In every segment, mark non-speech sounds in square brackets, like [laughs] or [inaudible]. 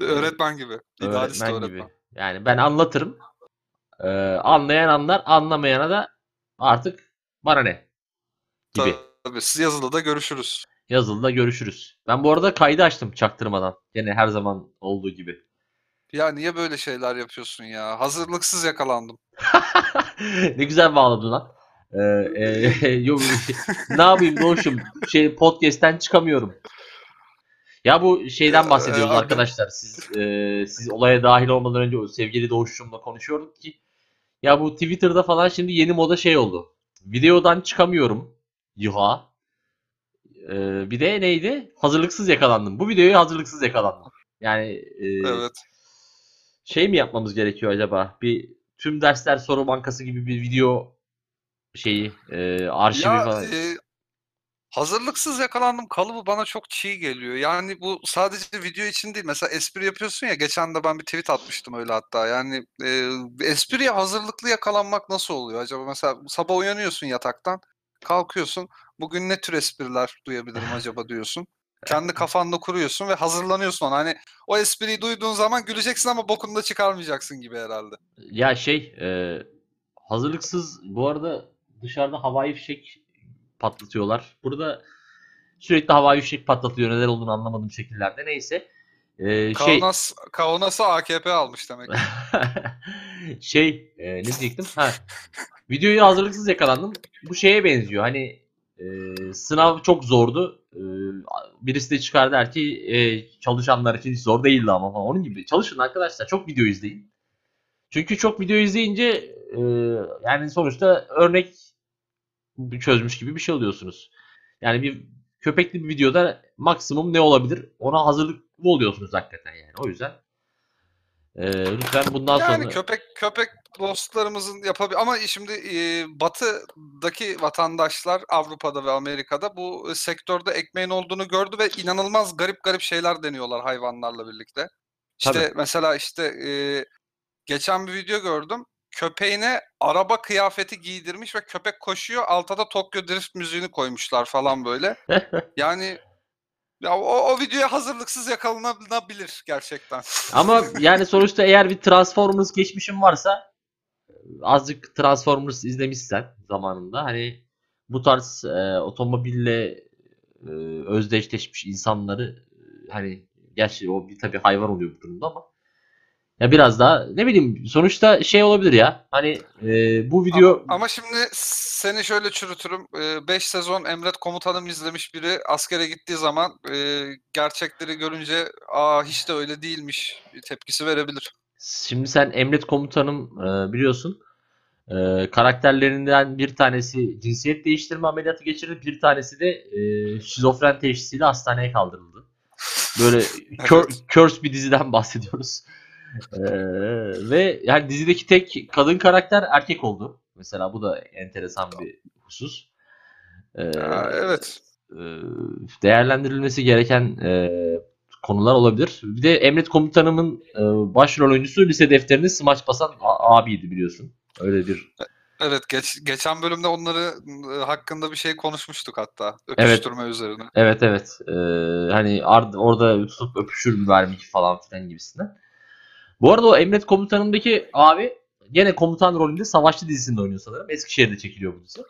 Öğretmen gibi. İdealist öğretmen öğretmen. gibi. Yani ben anlatırım. Ee, anlayan anlar, anlamayana da artık bana ne gibi. Tabii siz yazılıda görüşürüz. Yazılıda görüşürüz. Ben bu arada kaydı açtım çaktırmadan. Gene her zaman olduğu gibi. Ya niye böyle şeyler yapıyorsun ya? Hazırlıksız yakalandım. [laughs] ne güzel bağladın lan. Ee, e, [laughs] yok, ne yapayım Doğuş'um? Şey, podcast'ten çıkamıyorum. Ya bu şeyden bahsediyoruz Ee, abi- arkadaşlar. Siz e, siz olaya dahil olmadan önce o sevgili Doğuş'umla konuşuyorduk ki ya bu Twitter'da falan şimdi yeni moda şey oldu. Videodan çıkamıyorum. Yuha. Ee, bir de neydi? Hazırlıksız yakalandım. Bu videoyu hazırlıksız yakalandım. Yani e, Evet. şey mi yapmamız gerekiyor acaba? Bir tüm dersler soru bankası gibi bir video şeyi, e, arşivi Ya falan. e, hazırlıksız yakalandım kalıbı bana çok çiğ geliyor. Yani bu sadece video için değil. Mesela espri yapıyorsun ya. Geçen de ben bir tweet atmıştım öyle hatta. Yani e, espriye hazırlıklı yakalanmak nasıl oluyor acaba? Mesela sabah uyanıyorsun yataktan. Kalkıyorsun. Bugün ne tür espriler duyabilirim [laughs] acaba diyorsun. Kendi kafanda kuruyorsun ve hazırlanıyorsun ona. Hani o espriyi duyduğun zaman güleceksin ama bokunu da çıkarmayacaksın gibi herhalde. Ya şey, e, hazırlıksız bu arada dışarıda havai fişek patlatıyorlar. Burada sürekli havai fişek patlatılıyor. Neler olduğunu anlamadığım şekillerde. Neyse. E, şey Kaunas, Kaunas'ı AKP almış demek. [laughs] şey e, ne diyecektim? Ha. Videoyu hazırlıksız yakalandım. Bu şeye benziyor. Hani e, sınav çok zordu. E, birisi de çıkar der ki e, çalışanlar için hiç zor değildi ama falan. Onun gibi. Çalışın arkadaşlar. Çok video izleyin. Çünkü çok video izleyince e, yani sonuçta örnek çözmüş gibi bir şey oluyorsunuz. Yani bir köpekli bir videoda maksimum ne olabilir? Ona hazırlıklı oluyorsunuz hakikaten yani. O yüzden e, lütfen bundan Yani sonra köpek köpek dostlarımızın yapabil ama şimdi e, batıdaki vatandaşlar Avrupa'da ve Amerika'da bu e, sektörde ekmeğin olduğunu gördü ve inanılmaz garip garip şeyler deniyorlar hayvanlarla birlikte. İşte Tabii. mesela işte e, geçen bir video gördüm. Köpeğine araba kıyafeti giydirmiş ve köpek koşuyor. Altta da Tokyo Drift müziğini koymuşlar falan böyle. [laughs] Yani ya o, o videoya hazırlıksız yakalanabilir gerçekten. [laughs] Ama yani sonuçta eğer bir Transformers geçmişin varsa azıcık Transformers izlemişsen zamanında hani bu tarz e, otomobille e, özdeşleşmiş insanları e, hani gerçi o bir tabii hayvan oluyor bu durumda ama ya biraz daha ne bileyim sonuçta şey olabilir ya hani e, bu video Ama, ama şimdi seni şöyle çürütürüm. 5 sezon Emret Komutanım izlemiş biri askere gittiği zaman e, gerçekleri görünce aa hiç de öyle değilmiş tepkisi verebilir. Şimdi sen Emret Komutanım e, biliyorsun. E, karakterlerinden bir tanesi cinsiyet değiştirme ameliyatı geçirdi. Bir tanesi de e, şizofren teşhisiyle hastaneye kaldırıldı. Böyle [laughs] kör, curse bir diziden [laughs] bahsediyoruz. E, ve yani dizideki tek kadın karakter erkek oldu. Mesela bu da enteresan bir husus. E, Aa, evet. e, değerlendirilmesi gereken e, konular olabilir. Bir de Emret Komutanım'ın e, başrol oyuncusu lise defterini smaç basan abiydi biliyorsun. Öyle bir Evet geç, geçen bölümde onları e, hakkında bir şey konuşmuştuk hatta. Öpüştürme üzerine. evet evet e, hani ard- orada tutup öpüşür mü vermek falan filan gibisinden. Bu arada o Emret Komutanım'daki abi gene komutan rolünde Savaşçı dizisinde oynuyor sanırım. Eskişehir'de çekiliyor bu dizi.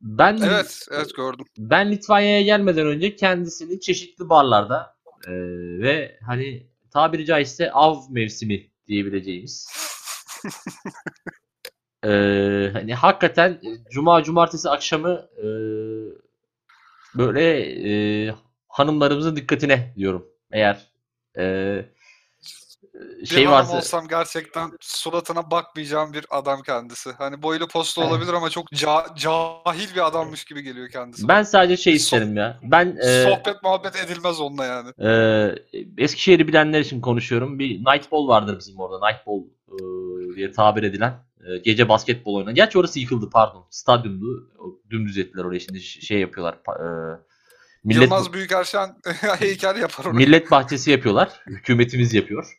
Ben Evet, evet gördüm. Ben Litvanya'ya gelmeden önce kendisini çeşitli barlarda e, ve hani tabiri caizse av mevsimi diyebileceğimiz [laughs] e, hani hakikaten cuma cumartesi akşamı e, böyle e, hanımlarımızın dikkatine diyorum. Eğer e, şey hanım varsa olsam gerçekten suratına bakmayacağım bir adam kendisi. Hani boylu postlu olabilir ama çok ca- cahil bir adammış gibi geliyor kendisi. ben sadece şey So- isterim ya. Ben e, Sohbet muhabbet edilmez onunla yani. Ee, Eskişehir'i bilenler için konuşuyorum. Bir Nightball vardır bizim orada. Nightball e, diye tabir edilen e, gece basketbol oynanan. Gerçi orası yıkıldı pardon. Stadyumdu. Dümdüz ettiler oraya şimdi şey yapıyorlar. e, millet, Yılmaz Büyükerşen [laughs] heykel yapar onu. millet bahçesi yapıyorlar. Hükümetimiz yapıyor.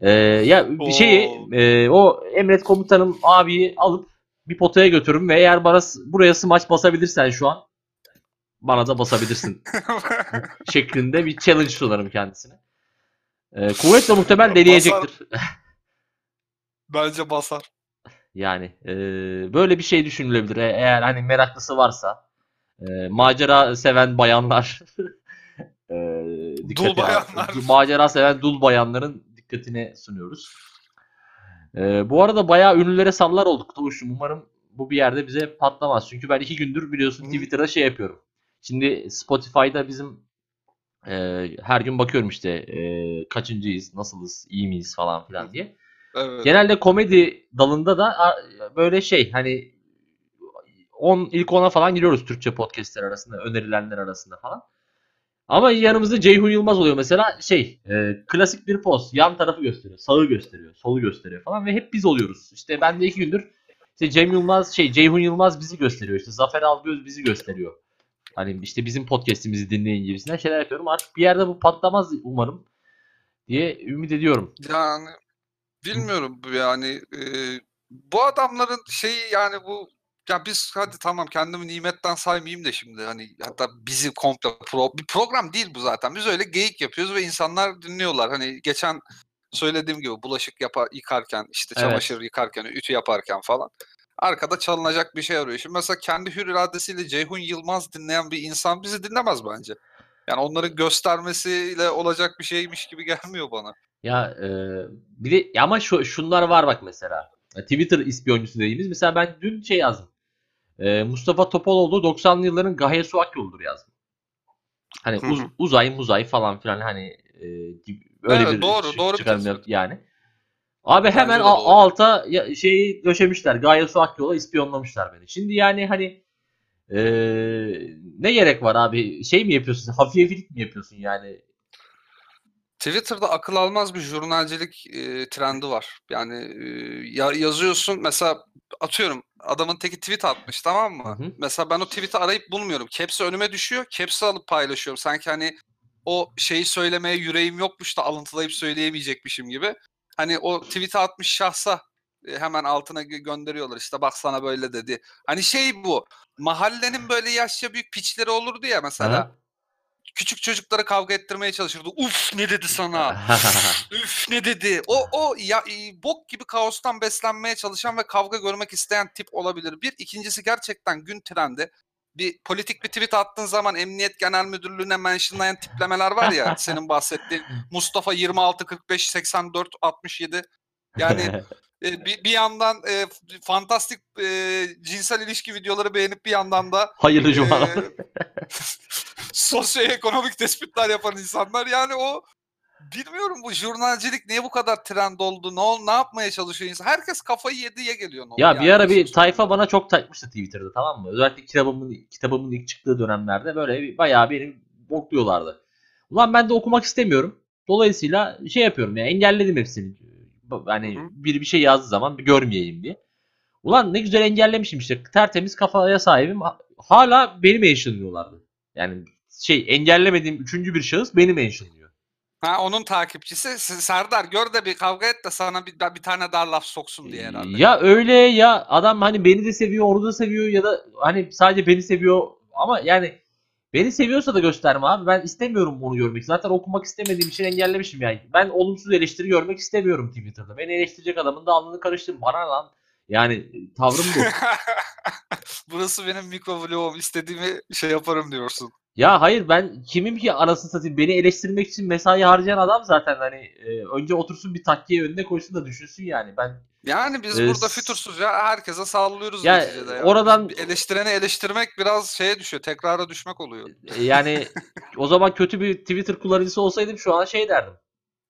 Ee, ya bir şeyi e, o emret komutanım abiyi alıp bir potaya götürün ve eğer bana buraya smaç basabilirsen şu an bana da basabilirsin [laughs] şeklinde bir challenge sunarım kendisine. Ee, kuvvetle muhtemel deneyecektir. [laughs] Bence basar. Yani e, böyle bir şey düşünülebilir. E- eğer hani meraklısı varsa e, macera seven bayanlar [laughs] e, dikkate- bayanlar. macera seven dul bayanların dikkatine sunuyoruz. E, bu arada bayağı ünlülere sallar olduk Doğuş'um. Umarım bu bir yerde bize patlamaz. Çünkü ben iki gündür biliyorsun. Twitter'da şey yapıyorum. Şimdi Spotify'da bizim e, her gün bakıyorum işte e, kaçıncıyız, nasılız, iyi miyiz falan filan diye. Evet. Genelde komedi dalında da böyle şey hani 10 ilk 10'a falan giriyoruz Türkçe podcastler arasında, önerilenler arasında falan. Ama yanımızda Ceyhun Yılmaz oluyor mesela şey e, klasik bir poz yan tarafı gösteriyor sağı gösteriyor solu gösteriyor falan ve hep biz oluyoruz. İşte ben de iki gündür işte Cem Yılmaz şey Ceyhun Yılmaz bizi gösteriyor işte Zafer Algöz bizi gösteriyor. Hani işte bizim podcast'imizi dinleyin gibisinden şeyler yapıyorum. Artık bir yerde bu patlamaz umarım diye ümit ediyorum. Yani bilmiyorum yani e, bu adamların şeyi yani bu ya biz hadi tamam kendimi nimetten saymayayım da şimdi hani hatta bizi komple pro, bir program değil bu zaten. Biz öyle geyik yapıyoruz ve insanlar dinliyorlar. Hani geçen söylediğim gibi bulaşık yapar yıkarken işte Evet. çamaşır yıkarken ütü yaparken falan arkada çalınacak bir şey arıyor. Şimdi mesela kendi hür iradesiyle Ceyhun Yılmaz dinleyen bir insan bizi dinlemez bence. Yani onların göstermesiyle olacak bir şeymiş gibi gelmiyor bana. Ya e, bir de ama şu şunlar var bak mesela. Twitter ispiyoncusu dediğimiz. Mesela ben dün şey yazdım. E, Mustafa Topaloğlu 90'lı yılların Gaye Suak yoldur yazdım. Hani uz- uzay muzay falan filan hani e, öyle Evet, bir doğru, çı- doğru bir çıkarım yap- yani. Abi hemen a- alta ya- şeyi döşemişler. Gaye Suak yola ispiyonlamışlar beni. Şimdi yani hani e, ne gerek var abi? Şey mi yapıyorsun? Hafiyefilik mi yapıyorsun yani? Twitter'da akıl almaz bir jurnalcilik e, trendi var. Yani e, ya, yazıyorsun mesela atıyorum adamın teki tweet atmış tamam mı? Hı hı. Mesela ben o tweet'i arayıp bulmuyorum. Caps'i önüme düşüyor. Caps'i alıp paylaşıyorum. Sanki hani o şeyi söylemeye yüreğim yokmuş da alıntılayıp söyleyemeyecekmişim gibi. Hani o tweet'i atmış şahsa e, hemen altına gö- gönderiyorlar işte bak sana böyle dedi. Hani şey bu mahallenin böyle yaşça büyük piçleri olurdu ya mesela. Aha. Küçük çocukları kavga ettirmeye çalışırdı. Uf ne dedi sana? [laughs] Üf ne dedi? O o ya e, bok gibi kaostan beslenmeye çalışan ve kavga görmek isteyen tip olabilir. Bir ikincisi gerçekten gün trendi. Bir politik bir tweet attığın zaman Emniyet Genel Müdürlüğü'ne mentionlayan tiplemeler var ya [laughs] senin bahsettiğin Mustafa 26 45 84 67 yani [laughs] e, bir, bir yandan e, fantastik e, cinsel ilişki videoları beğenip bir yandan da Hayırlı cumalar. e, sosyoekonomik tespitler yapan insanlar yani o bilmiyorum bu jurnalcilik niye bu kadar trend oldu ne ol ne yapmaya çalışıyor insan herkes kafayı yediye geliyor ne Ya oldu bir yani, ara bir tayfa bana çok takmıştı Twitter'da tamam mı? Özellikle kitabımın kitabımın ilk çıktığı dönemlerde böyle bir, bayağı beni bokluyorlardı. Ulan ben de okumak istemiyorum. Dolayısıyla şey yapıyorum ya engelledim hepsini. Hani biri bir şey yazdığı zaman bir görmeyeyim diye. Ulan ne güzel engellemişim işte. Tertemiz kafaya sahibim. Ha- Hala beni mentionlıyorlardı. Yani şey engellemediğim üçüncü bir şahıs beni mentionlıyor. ha onun takipçisi Serdar gör de bir kavga et de sana bir, bir tane daha laf soksun diye herhalde. Ya öyle ya adam hani beni de seviyor, onu da seviyor ya da hani sadece beni seviyor ama yani beni seviyorsa da gösterme abi. Ben istemiyorum onu görmek. Zaten okumak istemediğim için engellemişim yani. Ben olumsuz eleştiri görmek istemiyorum Twitter'da. Beni eleştirecek adamın da alnını karıştır. Bana lan. Yani tavrım bu. [laughs] Burası benim mikrovlogum istediğimi şey yaparım diyorsun. ya hayır ben kimim ki anasını satayım. Beni eleştirmek için mesai harcayan adam zaten hani e, önce otursun bir takkiye önüne koysun da düşünsün yani. Ben Yani biz Ee, burada s- fütursuzca herkese sallıyoruz Ya, neticede. Ya. oradan- eleştireni eleştirmek biraz şeye düşüyor, tekrara düşmek oluyor. e, yani [laughs] o zaman kötü bir Twitter kullanıcısı olsaydım şu an şey derdim.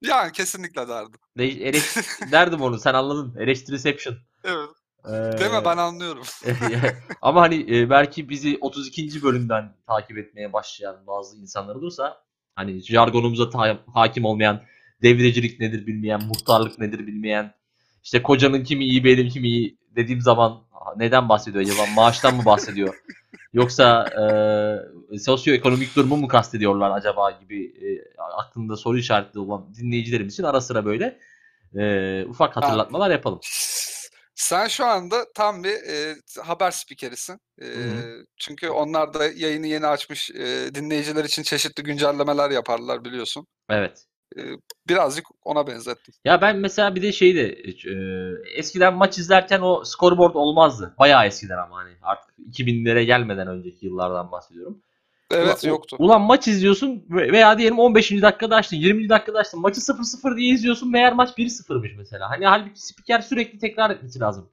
Yani kesinlikle derdim. De- eleş- derdim onu sen anladın. Eleştiriception. Evet. Ee, Deme ben anlıyorum. [laughs] Ama hani e, belki bizi 32. bölümden takip etmeye başlayan bazı insanlar olursa hani jargonumuza ta- hakim olmayan devrecilik nedir bilmeyen, muhtarlık nedir bilmeyen işte kocanın kimi iyi benim kimi iyi dediğim zaman neden bahsediyor acaba? Maaştan mı bahsediyor? Yoksa e, sosyoekonomik durumu mu kastediyorlar acaba gibi e, aklında soru işaretli olan dinleyicilerimiz için ara sıra böyle e, ufak hatırlatmalar yapalım. Sen şu anda tam bir e, haber spikerisin. E, Hı çünkü onlar da yayını yeni açmış e, dinleyiciler için çeşitli güncellemeler yaparlar biliyorsun. Evet. e, birazcık ona benzettim. Ya ben mesela bir de şeyi de e, eskiden maç izlerken o scoreboard olmazdı. Bayağı eskiden ama hani artık 2000'lere gelmeden önceki yıllardan bahsediyorum. Evet Ulan- yoktu. Ulan maç izliyorsun ve- veya diyelim 15. dakikada açtın, 20. dakikada açtın. Maçı 0-0 diye izliyorsun meğer maç 1-0'mış mesela. Hani halbuki spiker sürekli tekrar etmesi lazım.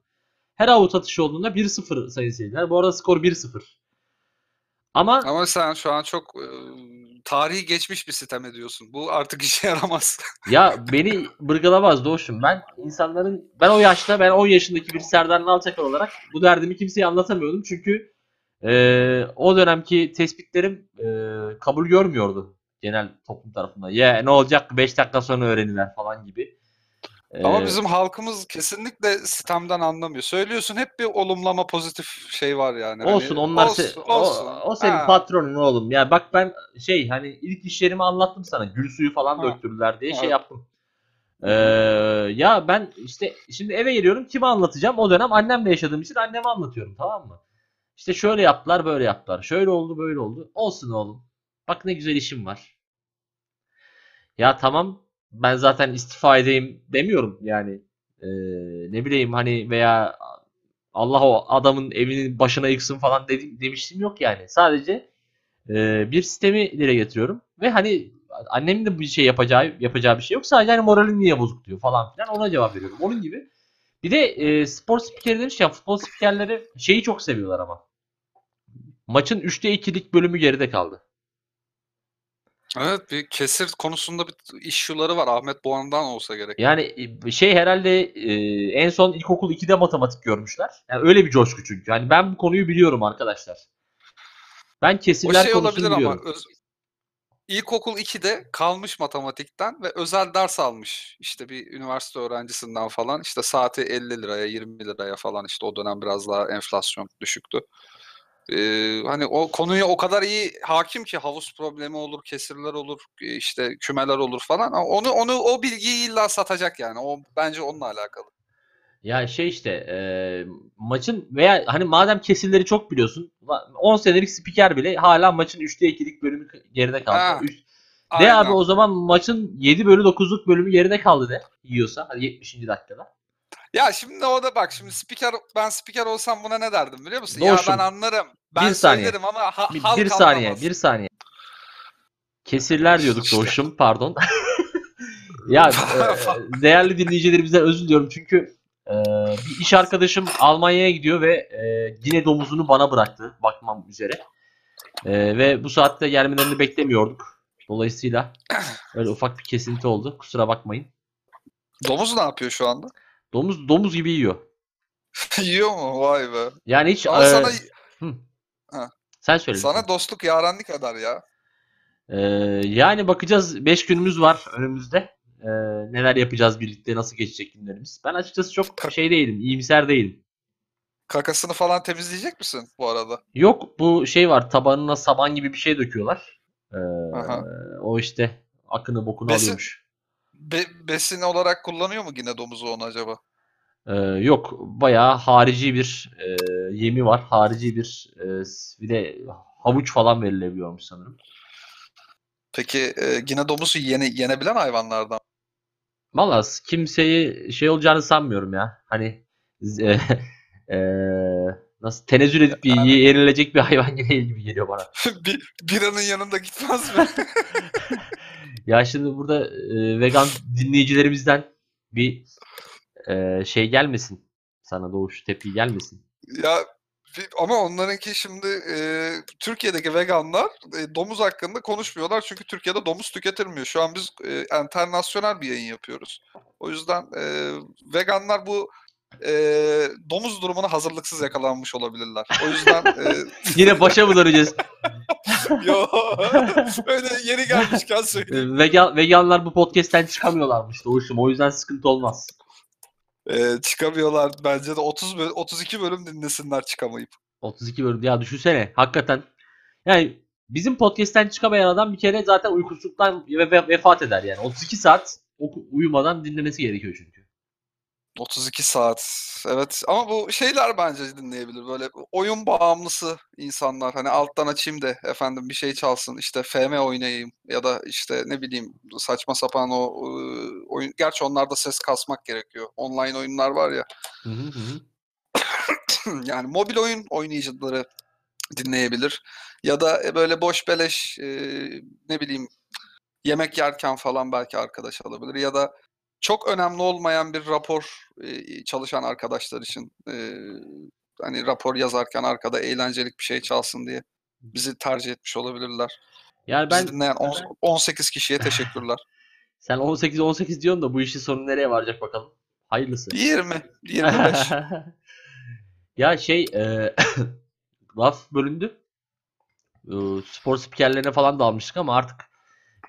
Her avut atışı olduğunda 1-0 sayın seyirciler. Bu arada skor 1-0. Ama Ama sen şu an çok e, tarihi geçmiş bir sitem ediyorsun. Bu artık [laughs] işe yaramaz. ya beni bırgalamaz Doğuş'um. Ben insanların ben o yaşta ben 10 yaşındaki bir Serdar Nalçakar olarak bu derdimi kimseye anlatamıyordum. Çünkü e, o dönemki tespitlerim e, kabul görmüyordu genel toplum tarafından. Ya ne olacak 5 dakika sonra öğrenirler falan gibi. E, Ama bizim halkımız kesinlikle sistemden anlamıyor. Söylüyorsun hep bir olumlama pozitif şey var yani. Hani olsun onlar olsun, se- olsun. O, o senin Ha. patronun oğlum. Ya bak ben şey hani ilk işlerimi anlattım sana. Gül suyu falan Ha. döktürdüler diye şey Evet. yaptım. Ee, ya ben işte şimdi eve geliyorum kime anlatacağım? O dönem annemle yaşadığım için anneme anlatıyorum tamam mı? İşte şöyle yaptılar böyle yaptılar. Şöyle oldu böyle oldu. Olsun oğlum. Bak ne güzel işim var. Ya tamam ben zaten istifa edeyim demiyorum yani. Ee, ne bileyim hani veya Allah o adamın evinin başına yıksın falan dedi, demiştim yok yani. Sadece e, bir sistemi dile getiriyorum ve hani annemin de bir şey yapacağı yapacağı bir şey yok. Sadece hani moralin niye bozuk diyor falan filan ona cevap veriyorum. Onun gibi. Bir de e, spor spikeri demiş ya futbol spikerleri şeyi çok seviyorlar ama. Maçın 3'te 2'lik bölümü geride kaldı. Evet bir kesir konusunda bir issue'ları var. Ahmet Boğan'dan olsa gerek. Yani e, şey herhalde e, en son ilkokul 2'de matematik görmüşler. Yani öyle bir coşku çünkü. Yani ben bu konuyu biliyorum arkadaşlar. Ben O kesirler şey konusunu olabilir ama biliyorum. öz- ilkokul 2'de kalmış matematikten ve özel ders almış. İşte bir üniversite öğrencisinden falan. İşte saati 50 liraya 20 liraya falan işte o dönem biraz daha enflasyon düşüktü. Ee, hani o konuya o kadar iyi hakim ki havuz problemi olur, kesirler olur, e, işte kümeler olur falan. Onu onu o bilgiyi illa satacak yani. O bence onunla alakalı. Ya şey işte e, maçın veya hani madem kesirleri çok biliyorsun 10 senelik spiker bile hala maçın 3'te 2'lik bölümü geride kaldı. Ha, Üç- de Aynen. abi o zaman maçın 7 bölü 9'luk bölümü geride kaldı de yiyorsa hani 70. dakikada. Ya şimdi o da bak şimdi spiker ben spiker olsam buna ne derdim biliyor musun? Doğuşum. Ya ben anlarım. Ben Bir saniye. söylerim ama ha, Bir, halk bir saniye, anlamaz. bir saniye. Kesirler diyorduk İşte. Doğuş'um, pardon. [laughs] ya [laughs] e, değerli dinleyicilerimizden özür diliyorum çünkü e, bir iş arkadaşım Almanya'ya gidiyor ve e, yine domuzunu bana bıraktı bakmam üzere. E, ve bu saatte gelmelerini beklemiyorduk. Dolayısıyla öyle ufak bir kesinti oldu. Kusura bakmayın. Domuz ne yapıyor şu anda? Domuz domuz gibi yiyor. [laughs] Yiyor mu? Vay be. Yani hiç Ama e, sana sen söyle. lütfen. sana dostluk yarenlik eder ya. Ee, yani bakacağız 5 günümüz var önümüzde. Ee, neler yapacağız birlikte, nasıl geçecek günlerimiz. Ben açıkçası çok şey değilim, iyimser değilim. Kakasını falan temizleyecek misin bu arada? Yok bu şey var tabanına saban gibi bir şey döküyorlar. Ee, Aha. o işte akını bokunu Besin- alıyormuş. Be- besin olarak kullanıyor mu yine domuzu onu acaba? Ee, yok bayağı harici bir e, yemi var. Harici bir e, bir de havuç falan verilebiliyormuş sanırım. Peki e, yine domuzu yene, yenebilen hayvanlardan. Valla kimseyi şey olacağını sanmıyorum ya. Hani [laughs] e, e, nasıl tenezzül edip Yani- yenilecek bir hayvan değil [laughs] gibi geliyor bana. [laughs] bir, biranın yanında gitmez mi? Ya şimdi burada e, vegan dinleyicilerimizden bir e, şey gelmesin. Sana doğuş tepki gelmesin. ya ama onlarınki şimdi e, Türkiye'deki veganlar e, domuz hakkında konuşmuyorlar çünkü Türkiye'de domuz tüketilmiyor. Şu an biz e, bir yayın yapıyoruz. O yüzden e, veganlar bu e, domuz durumuna hazırlıksız yakalanmış olabilirler. O yüzden e, [laughs] Yine başa mı döneceğiz? [laughs] yo [laughs] öyle yeni gelmişken söyleyeyim. Vegan, veganlar bu podcast'ten çıkamıyorlarmış doğuşum. O yüzden sıkıntı olmaz. E, çıkamıyorlar bence de 30 böl- 32 bölüm dinlesinler çıkamayıp. 32 bölüm ya düşünsene hakikaten. Yani bizim podcast'ten çıkamayan adam bir kere zaten uykusuzluktan ve- ve- vefat eder yani. 32 saat uyumadan dinlemesi gerekiyor çünkü. 32 saat. Evet ama bu şeyler bence dinleyebilir. Böyle oyun bağımlısı insanlar. Hani alttan açayım da efendim bir şey çalsın. işte FM oynayayım ya da işte ne bileyim saçma sapan o ıı, oyun. Gerçi onlarda ses kasmak gerekiyor. Online oyunlar var ya. Hı hı [clears throat] yani mobil oyun oynayıcıları dinleyebilir. Ya da e, böyle boş beleş e, ne bileyim yemek yerken falan belki arkadaş alabilir. Ya da çok önemli olmayan bir rapor e, çalışan arkadaşlar için e, hani rapor yazarken arkada eğlencelik bir şey çalsın diye bizi tercih etmiş olabilirler. Yani Bizi ben dinleyen on- 18 kişiye teşekkürler. [laughs] sen 18 18 diyorsun da bu işin sonu nereye varacak bakalım. Hayırlısı. 20, 25. [laughs] ya şey e, [coughs] laf bölündü. E, spor spikerlerine falan da almıştık ama artık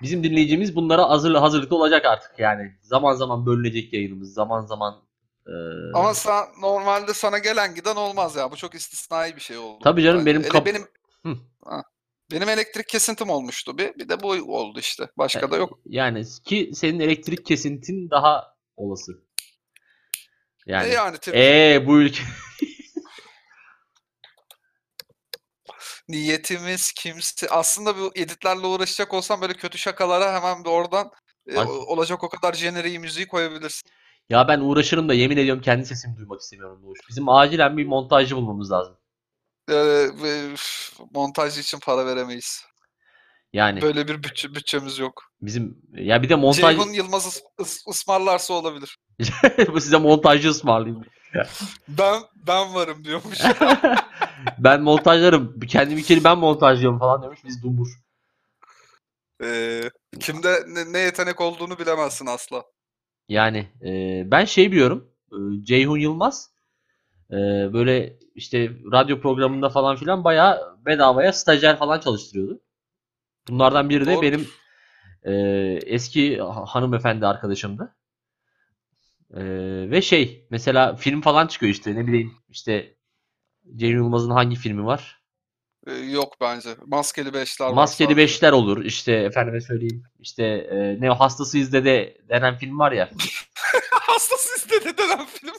bizim dinleyicimiz bunlara hazır, hazırlıklı olacak artık yani. Zaman zaman bölünecek yayınımız. Zaman zaman e, Ama sen, normalde sana gelen giden olmaz ya. Bu çok istisnai bir şey oldu. Tabii canım, bence. benim kap- benim Hı. Ha. benim elektrik kesintim olmuştu bir. Bir de bu oldu işte. Başka da yok. yani ki senin elektrik kesintin daha olası. Yani E yani tabii ee bu ülke [laughs] niyetimiz kimse aslında bu editlerle uğraşacak olsam böyle kötü şakalara hemen bir oradan e, Ay. olacak o kadar jeneriği müziği koyabilirsin. ya ben uğraşırım da yemin ediyorum kendi sesimi duymak istemiyorum bu iş. Bizim acilen bir montajcı bulmamız lazım. E, ve, üf, montaj için para veremeyiz. Yani Böyle bir bütçe, bütçemiz yok. bizim ya bir de montaj Ceyhun Yılmaz ıs- ıs- ısmarlarsa olabilir. [laughs] bu size montajcı ısmarlayayım. Ben ben varım diyormuş. [laughs] ben montajlarım. Kendim ikili ben montajlıyorum falan demiş. Biz dumur. E, kimde ne, ne yetenek olduğunu bilemezsin asla. Yani e, ben şey biliyorum. E, Ceyhun Yılmaz e, böyle işte radyo programında falan filan bayağı bedavaya stajyer falan çalıştırıyordu. Bunlardan biri de Doğru. benim e, eski ha- hanımefendi arkadaşımdı. E, ve şey mesela film falan çıkıyor işte ne bileyim işte Ceyhun Yılmaz'ın hangi filmi var? E, yok bence. Maskeli Beşler var Maskeli sadece. Beşler olur. İşte efendime söyleyeyim. İşte e, ne hastasıyız dede denen film var ya. [laughs] Hastası istedi denen film.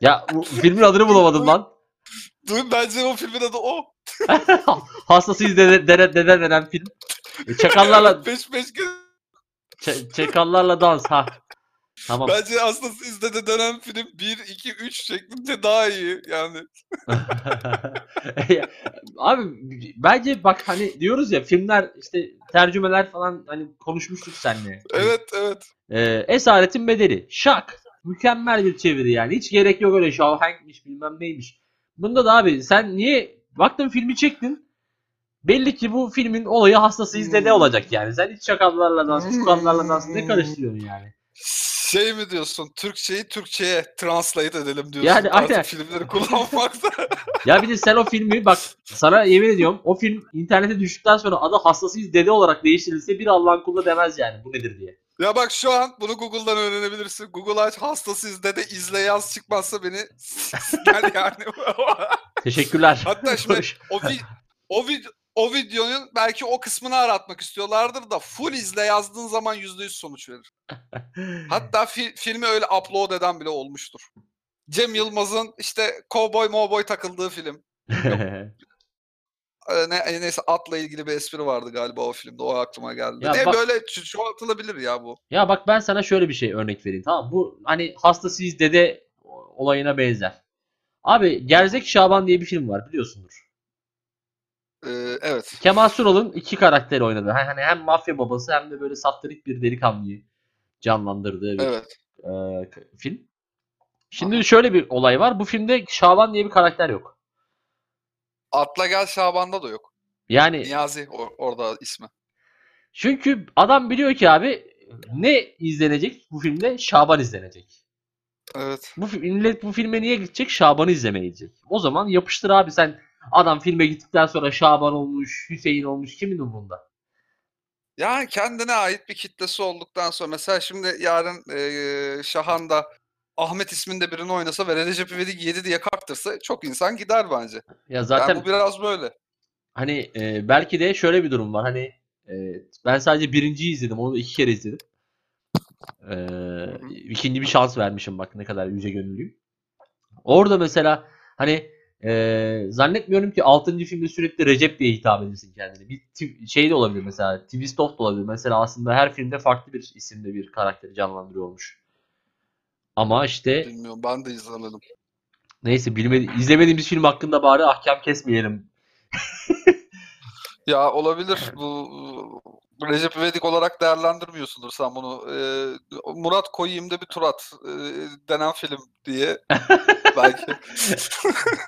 Ya bu filmin adını bulamadım lan. Duy, bence o filmin adı o. [laughs] hastasıyız dede, dede, dede denen film. E, Çakallarla Peş peş ç- çakallarla dans ha. Tamam. Bence hastası izledi denen film 1, 2, 3 şeklinde daha iyi yani. [laughs] Abi bence bak hani diyoruz ya filmler işte tercümeler falan hani konuşmuştuk seninle. Evet evet. Ee, Esaretin Bedeli. Şak. Mükemmel bir çeviri yani. Hiç gerek yok öyle şahenkmiş bilmem neymiş. Bunda da abi sen niye baktın filmi çektin. Belli ki bu filmin olayı hastasıyız dede Hmm. olacak yani. Sen hiç çakallarla dans, [laughs] çukallarla dans ne karıştırıyorsun yani? [laughs] Şey mi diyorsun? Türkçeyi Türkçe'ye translate edelim diyorsun. Yani Artık aynen. filmleri kullanmakta. [laughs] Ya bir de sen o filmi bak sana yemin ediyorum o film internete düştükten sonra adı hastasıyız dede olarak değiştirilse bir Allah'ın kulu demez yani bu nedir diye. ya bak şu an bunu Google'dan öğrenebilirsin. Google aç hastası izle de izle yaz çıkmazsa beni [laughs] gel yani. Teşekkürler. Hatta şimdi [laughs] o, vi- o, vid- o videonun belki o kısmını aratmak istiyorlardır da full izle yazdığın zaman %100 sonuç verir. [laughs] Hatta fi- filmi öyle upload eden bile olmuştur. Cem Yılmaz'ın işte cowboy mowboy takıldığı film. [laughs] Ee, Ne, neyse atla ilgili bir espri vardı galiba o filmde. O aklıma geldi. Ya ne bak- böyle ço- çoğaltılabilir ya bu. Ya bak ben sana şöyle bir şey örnek vereyim tamam? Bu hani hastasıyız dede olayına benzer. Abi Gerzek Şaban diye bir film var biliyorsundur. Ee, evet. Kemal Sunal'ın iki karakteri oynadı. Hani hem mafya babası hem de böyle saftirik bir delikanlıyı canlandırdığı bir Evet. e, film. Şimdi şöyle bir olay var. Bu filmde Şaban diye bir karakter yok. Atla Gel Şaban'da da yok. Yani Niyazi or- orada ismi. çünkü adam biliyor ki abi ne izlenecek bu filmde? Şaban izlenecek. Evet. Bu millet bu filme niye gidecek? Şaban'ı izlemeye gidecek. O zaman yapıştır abi sen adam filme gittikten sonra Şaban olmuş, Hüseyin olmuş kimin umurunda? Yani kendine ait bir kitlesi olduktan sonra mesela şimdi yarın eee Şahan'da Ahmet isminde birini oynasa ve Recep İvedik 7 diye kaktırsa çok insan gider bence. Ya zaten Yani bu biraz böyle. hani e, belki de şöyle bir durum var. Hani e, ben sadece birinciyi izledim. Onu da iki kere izledim. Ee, ikinci bir şans vermişim bak ne kadar yüce gönüllüyüm. Orada mesela hani e, zannetmiyorum ki 6. filmde sürekli Recep diye hitap edilsin kendine. Bir şey de olabilir mesela. Twist of da olabilir. Mesela aslında her filmde farklı bir isimde bir karakteri canlandırıyormuş. Ama işte Bilmiyorum ben de izlemedim. neyse bilmedi, izlemediğimiz film hakkında bari ahkam kesmeyelim. [laughs] Ya olabilir. Bu Recep İvedik olarak değerlendirmiyorsundur sen bunu. Ee, Murat Koyayım'da bir Turat e, denen film diye [laughs] belki.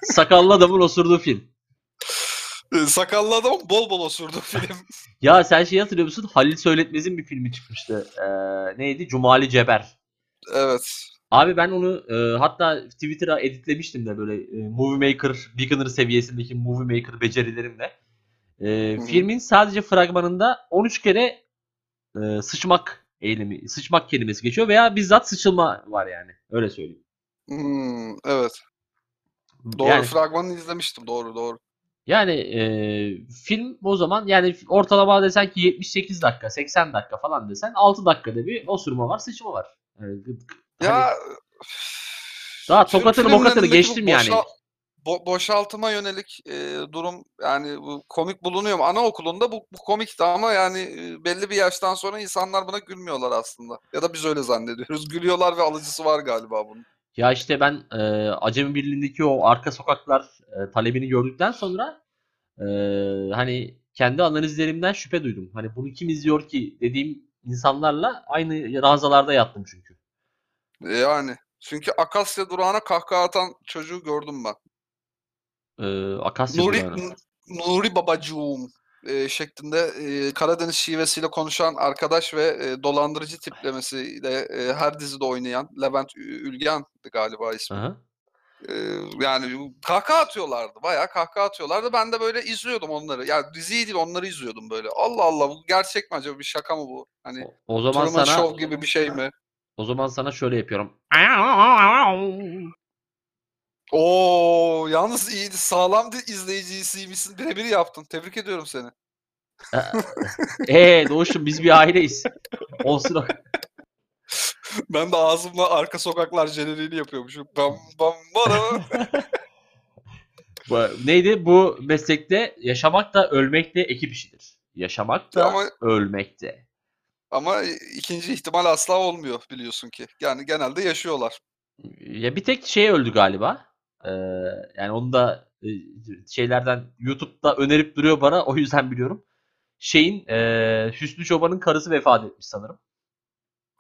Sakallı adamın osurduğu film. Ee, Sakallı adam bol bol osurdu film. [laughs] Ya sen şey hatırlıyor musun? Halil Söyletmez'in bir filmi çıkmıştı. Ee, neydi? Cumali Ceber. Evet. Abi ben onu e, hatta Twitter'a editlemiştim de böyle e, Movie Maker beginner seviyesindeki Movie Maker becerilerimle. E, filmin sadece fragmanında 13 kere e, sıçmak eylemi, sıçmak kelimesi geçiyor veya bizzat sıçılma var yani. Öyle söyleyeyim. Hmm, evet. Doğru yani, fragmanını izlemiştim. Doğru doğru. yani e, film o zaman yani ortalama desen ki 78 dakika, 80 dakika falan desen 6 dakikada bir osurma var, sıçma var. Yani, hani- Ya Daha film- tokatını mokatını geçtim yani. Bo- boşaltıma yönelik e, durum yani bu komik bulunuyor mu? Anaokulunda bu, bu komikti ama yani e, belli bir yaştan sonra insanlar buna gülmüyorlar aslında. Ya da biz öyle zannediyoruz. [laughs] Gülüyorlar ve alıcısı var galiba bunun. Ya işte ben e, Acemi Birliği'ndeki o arka sokaklar e, talebini gördükten sonra e, hani kendi analizlerimden şüphe duydum. Hani bunu kim izliyor ki dediğim insanlarla aynı ranzalarda yattım çünkü. E, Yani çünkü Akasya durağına kahkaha atan çocuğu gördüm ben. E, Akasya Nuri, Nuri babacığım e, şeklinde e, Karadeniz şivesiyle konuşan arkadaş ve e, dolandırıcı tiplemesiyle e, her dizide oynayan Levent Ü- Ülgen'di galiba ismi. Aha. E, yani kahkaha atıyorlardı. Bayağı kahkaha atıyorlardı. Ben de böyle izliyordum onları. Yani diziyi değil onları izliyordum böyle. Allah Allah bu gerçek mi acaba bir şaka mı bu? Hani O, o zaman Truman sana Show gibi bir şey mi? o zaman sana şöyle yapıyorum. [laughs] Oo yalnız iyiydi. Sağlam bir izleyicisiymişsin. Birebir yaptın. Tebrik ediyorum seni. Eee Doğuş'um biz bir aileyiz. Olsun o. Ben de ağzımla arka sokaklar jeneriğini yapıyormuşum. Bam bam bara. Bu- Neydi? Bu meslekte yaşamak da ölmek de ekip işidir. Yaşamak da Ama ölmek de. ama ikinci ihtimal asla olmuyor biliyorsun ki. Yani genelde yaşıyorlar. Ya bir tek şey öldü galiba. Ee, yani onu da şeylerden YouTube'da önerip duruyor bana. O yüzden biliyorum. Şeyin e, Hüsnü Çoban'ın karısı vefat etmiş sanırım.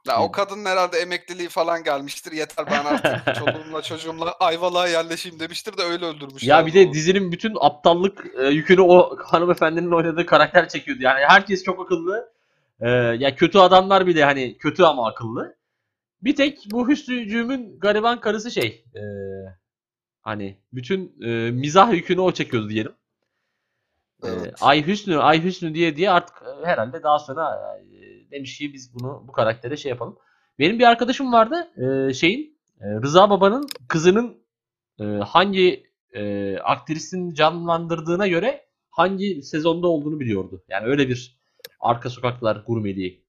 Ya o kadının herhalde emekliliği falan gelmiştir. Yeter ben artık [laughs] çoluğumla çocuğumla Ayvalık'a yerleşeyim demiştir de öyle öldürmüşler. Ya bir de onu. dizinin bütün aptallık e, yükünü o hanımefendinin oynadığı karakter çekiyordu. Yani herkes çok akıllı. E, ya kötü adamlar bile hani kötü ama akıllı. Bir tek bu Hüsnücüğümün gariban karısı şey. e, hani bütün e, mizah yükünü o çekiyordu diyelim. Ee, Evet. Ay Hüsnü, Ay Hüsnü diye diye artık e, herhalde daha sonra e, demiş ki biz bunu bu karaktere şey yapalım. Benim bir arkadaşım vardı e, şeyin e, Rıza Baba'nın kızının e, hangi e, aktrisin canlandırdığına göre hangi sezonda olduğunu biliyordu. Yani öyle bir arka sokaklar gurmeliği.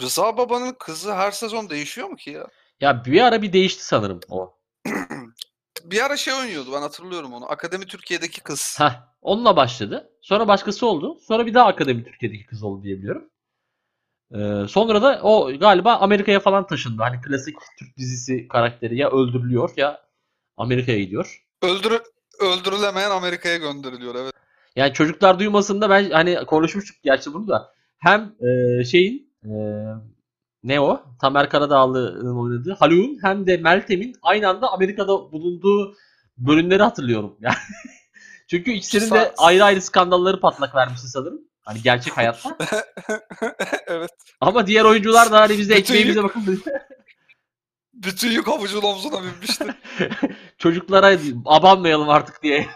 Rıza Baba'nın kızı her sezon değişiyor mu ki ya? Ya bir ara bir değişti sanırım o. Bir ara şey oynuyordu ben hatırlıyorum onu. Akademi Türkiye'deki kız. Heh, onunla başladı. Sonra başkası oldu. Sonra bir daha Akademi Türkiye'deki kız oldu diyebiliyorum. Ee, sonra da o galiba Amerika'ya falan taşındı. Hani klasik Türk dizisi karakteri ya öldürülüyor ya Amerika'ya gidiyor. Öldür öldürülemeyen Amerika'ya gönderiliyor evet. Yani çocuklar duymasın da ben hani konuşmuştuk gerçi bunu da. Hem e, şeyin e, ne o? Tamer Karadağlı'nın oynadığı Haluk'un hem de Meltem'in aynı anda Amerika'da bulunduğu bölümleri hatırlıyorum. [laughs] Yani çünkü ikisinin de ayrı ayrı skandalları patlak vermişti sanırım. Hani gerçek hayatta. [laughs] evet. Ama diğer oyuncular da hani biz de ekmeğimize bakın. [laughs] Bütün yük havucun omzuna binmişti. Çocuklara abanmayalım artık diye.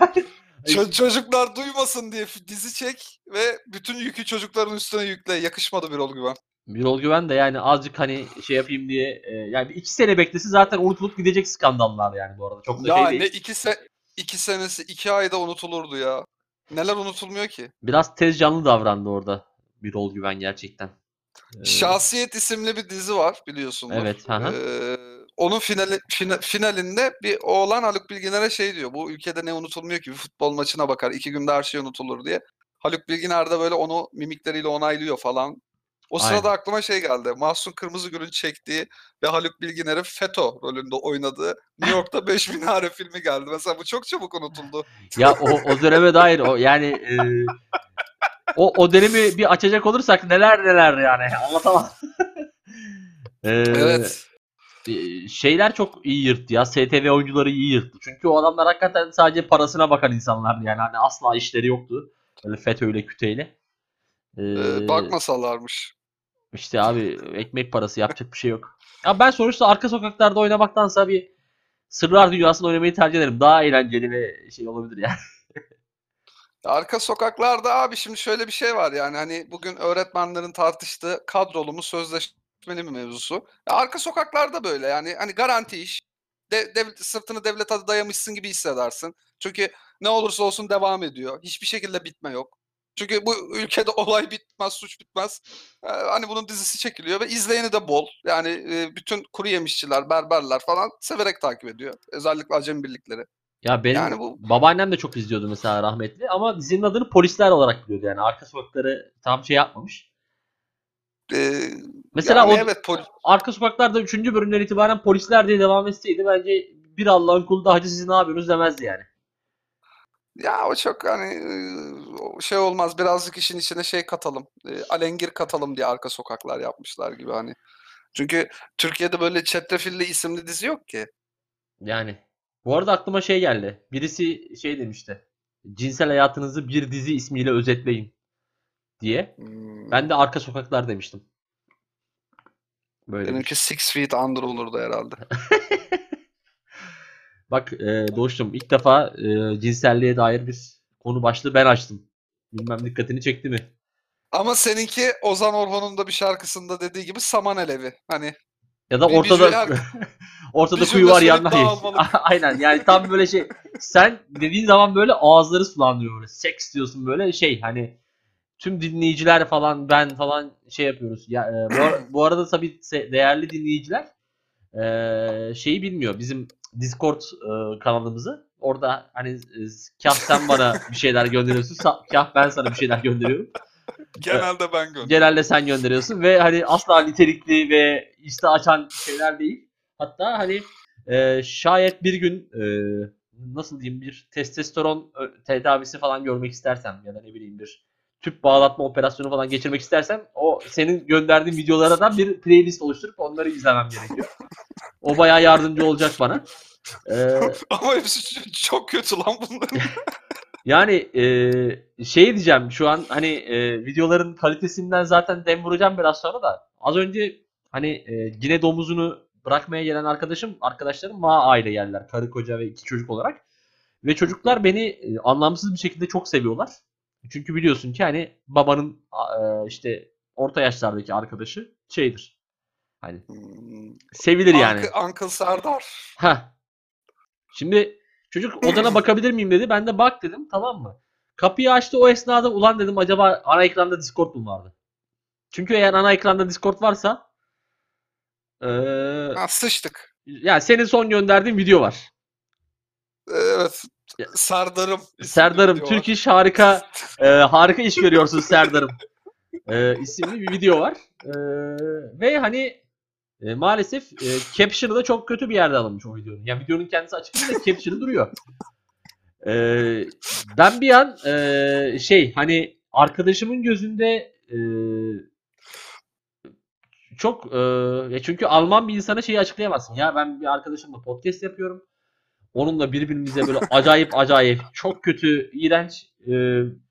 Ço- çocuklar duymasın diye dizi çek ve bütün yükü çocukların üstüne yükle. Yakışmadı bir ol güven. Birol Güven de yani azıcık hani şey yapayım diye e, yani bir iki sene beklese zaten unutulup gidecek skandallar yani bu arada. Çok da Ya şey ne değil. iki, se iki senesi iki ayda unutulurdu ya. Neler unutulmuyor ki? Biraz tez canlı davrandı orada Birol Güven gerçekten. Ee, Şahsiyet isimli bir dizi var biliyorsunuz. Evet, hı hı. onun finali, fina- finalinde bir oğlan Haluk Bilginer'e şey diyor. Bu ülkede ne unutulmuyor ki bir futbol maçına bakar. iki günde her şey unutulur diye. Haluk Bilginer de böyle onu mimikleriyle onaylıyor falan. O sırada Aynen. aklıma şey geldi. Mahsun Kırmızıgül'ün çektiği ve Haluk Bilginer'in FETÖ rolünde oynadığı New York'ta [laughs] 5 Minare filmi geldi. Mesela bu çok çabuk unutuldu. Ya o, o [laughs] döneme dair o yani e, o o dönemi bir açacak olursak neler neler yani anlatamam. Ee, [laughs] Evet. e, şeyler çok iyi yırttı ya. STV oyuncuları iyi yırttı. Çünkü o adamlar hakikaten sadece parasına bakan insanlardı yani. Hani asla işleri yoktu. Böyle FETÖ'yle küteyle. Ee, Ee, bakmasalarmış. İşte abi ekmek parası yapacak bir şey yok. Ya ben sonuçta arka sokaklarda oynamaktansa bir Sırlar Dünyası'nda oynamayı tercih ederim. Daha eğlenceli ve şey olabilir yani. [laughs] Arka sokaklarda abi şimdi şöyle bir şey var yani hani bugün öğretmenlerin tartıştığı kadrolu mu sözleşmeli mi mevzusu. Arka sokaklarda böyle yani hani garanti iş. De, dev- sırtını devlete dayamışsın gibi hissedersin. Çünkü ne olursa olsun devam ediyor. Hiçbir şekilde bitme yok. Çünkü bu ülkede [laughs] olay bitmez, suç bitmez. Ee, hani bunun dizisi çekiliyor ve izleyeni de bol. Yani e, bütün kuru yemişçiler, berberler falan severek takip ediyor. Özellikle acemi birlikleri. Ya benim Yani bu- babaannem de çok izliyordu mesela rahmetli ama dizinin adını polisler olarak biliyordu yani arka sokakları tam şey yapmamış. Ee, Mesela yani o evet pol- arka sokaklarda 3. bölümden itibaren polisler diye devam etseydi bence bir Allah'ın kulu da hacı siz ne yapıyorsunuz demezdi yani. Ya o çok hani o şey olmaz birazcık işin içine şey katalım. eee, alengir katalım diye arka sokaklar yapmışlar gibi hani. Çünkü Türkiye'de böyle çetrefilli isimli dizi yok ki. Yani bu arada aklıma şey geldi. Birisi şey demişti. Cinsel hayatınızı bir dizi ismiyle özetleyin diye. Hmm, Ben de arka sokaklar demiştim. Böyle benimki Six Feet Under olurdu herhalde. [laughs] Bak e, Doğuş'cum ilk defa e, cinselliğe dair bir konu başlığı ben açtım. Bilmem dikkatini çekti mi? Ama seninki Ozan Orhon'un da bir şarkısında dediği gibi saman elevi. Hani Ya da Bir- ortada [laughs] ortada bir kuyu var yanına. [laughs] Aynen yani tam böyle şey sen dediğin zaman böyle ağızları sulandırıyor böyle. Seks diyorsun böyle şey hani tüm dinleyiciler falan ben falan şey yapıyoruz. Ya e, bu, bu arada tabii değerli dinleyiciler e, şeyi bilmiyor. Bizim Discord e, kanalımızı. Orada hani e, kah sen bana bir şeyler gönderiyorsun. sa- Kah ben sana bir şeyler gönderiyorum. [laughs] genelde ben gönderiyorum. Genelde sen gönderiyorsun ve hani asla nitelikli ve işte açan şeyler değil. Hatta hani e, şayet bir gün e, nasıl diyeyim bir testosteron tedavisi falan görmek istersem ya da ne bileyim bir tüp bağlatma operasyonu falan geçirmek istersem o senin gönderdiğin videolara da bir playlist oluşturup onları izlemem gerekiyor. O bayağı yardımcı olacak bana. E, [laughs] Ama hepsi çok kötü lan bunların. [laughs] Yani e, şey diyeceğim şu an hani e, videoların kalitesinden zaten dem vuracağım biraz sonra da az önce hani e, yine domuzunu bırakmaya gelen arkadaşım arkadaşlarım ma aile yerler karı koca ve iki çocuk olarak ve çocuklar beni e, anlamsız bir şekilde çok seviyorlar. Çünkü biliyorsun ki hani babanın e, işte orta yaşlardaki arkadaşı şeydir. Hani Hmm, sevilir yani. Uncle, Serdar. Ha. Şimdi çocuk odana bakabilir miyim dedi. Ben de bak dedim tamam mı? Kapıyı açtı o esnada ulan dedim acaba ana ekranda Discord mu vardı? Çünkü eğer ana ekranda Discord varsa eee Ha, sıçtık. yani senin son gönderdiğin video var. Evet. Serdar'ım. Serdar'ım Türk iş harika eee, [laughs] harika iş görüyorsun Serdar'ım eee, isimli bir video var. Eee, ve hani e, maalesef e, caption'ı da çok kötü bir yerde alınmış o videonun. Yani videonun kendisi açık değil de caption'ı duruyor. E, ben bir an e, şey hani arkadaşımın gözünde e, çok e, çünkü Alman bir insana şeyi açıklayamazsın. Ya ben bir arkadaşımla podcast yapıyorum. Onunla birbirimize böyle acayip acayip çok kötü, iğrenç e,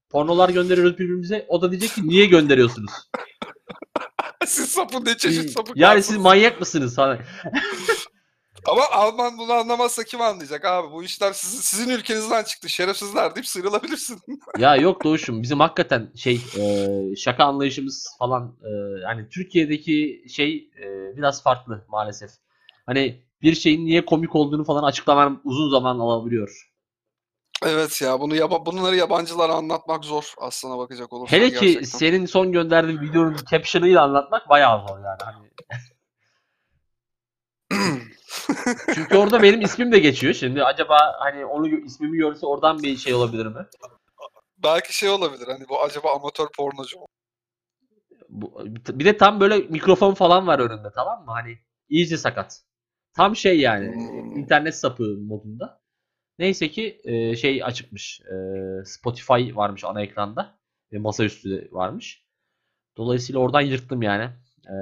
pornolar gönderiyoruz birbirimize. O da diyecek ki niye gönderiyorsunuz? [laughs] Siz sapın ne çeşit sapık Yani siz manyak mısınız falan. [laughs] Ama Alman bunu anlamazsa kim anlayacak abi? Bu işler sizin, sizin ülkenizden çıktı. Şerefsizler deyip sıyrılabilirsin. [laughs] Ya yok Doğuş'um bizim hakikaten şey e, şaka anlayışımız falan e, yani Türkiye'deki şey e, biraz farklı maalesef. Hani bir şeyin niye komik olduğunu falan açıklaman uzun zaman alabiliyor. Evet ya bunu yaba bunları yabancılara anlatmak zor aslına bakacak olursan Hele ki gerçekten. senin son gönderdiğin videonun caption'ıyla anlatmak bayağı zor yani. Hani [clears throat] Çünkü orada benim ismim de geçiyor. Şimdi acaba hani onu ismimi görse oradan bir şey olabilir mi? Belki şey olabilir hani bu acaba amatör pornocu mu? Bu, bir de tam böyle mikrofon falan var önünde tamam mı? Hani iyice sakat. Tam şey yani Hmm. internet sapı modunda. Neyse ki e, şey açıkmış. E, Spotify varmış ana ekranda ve masaüstü varmış. Dolayısıyla oradan yırttım yani. E,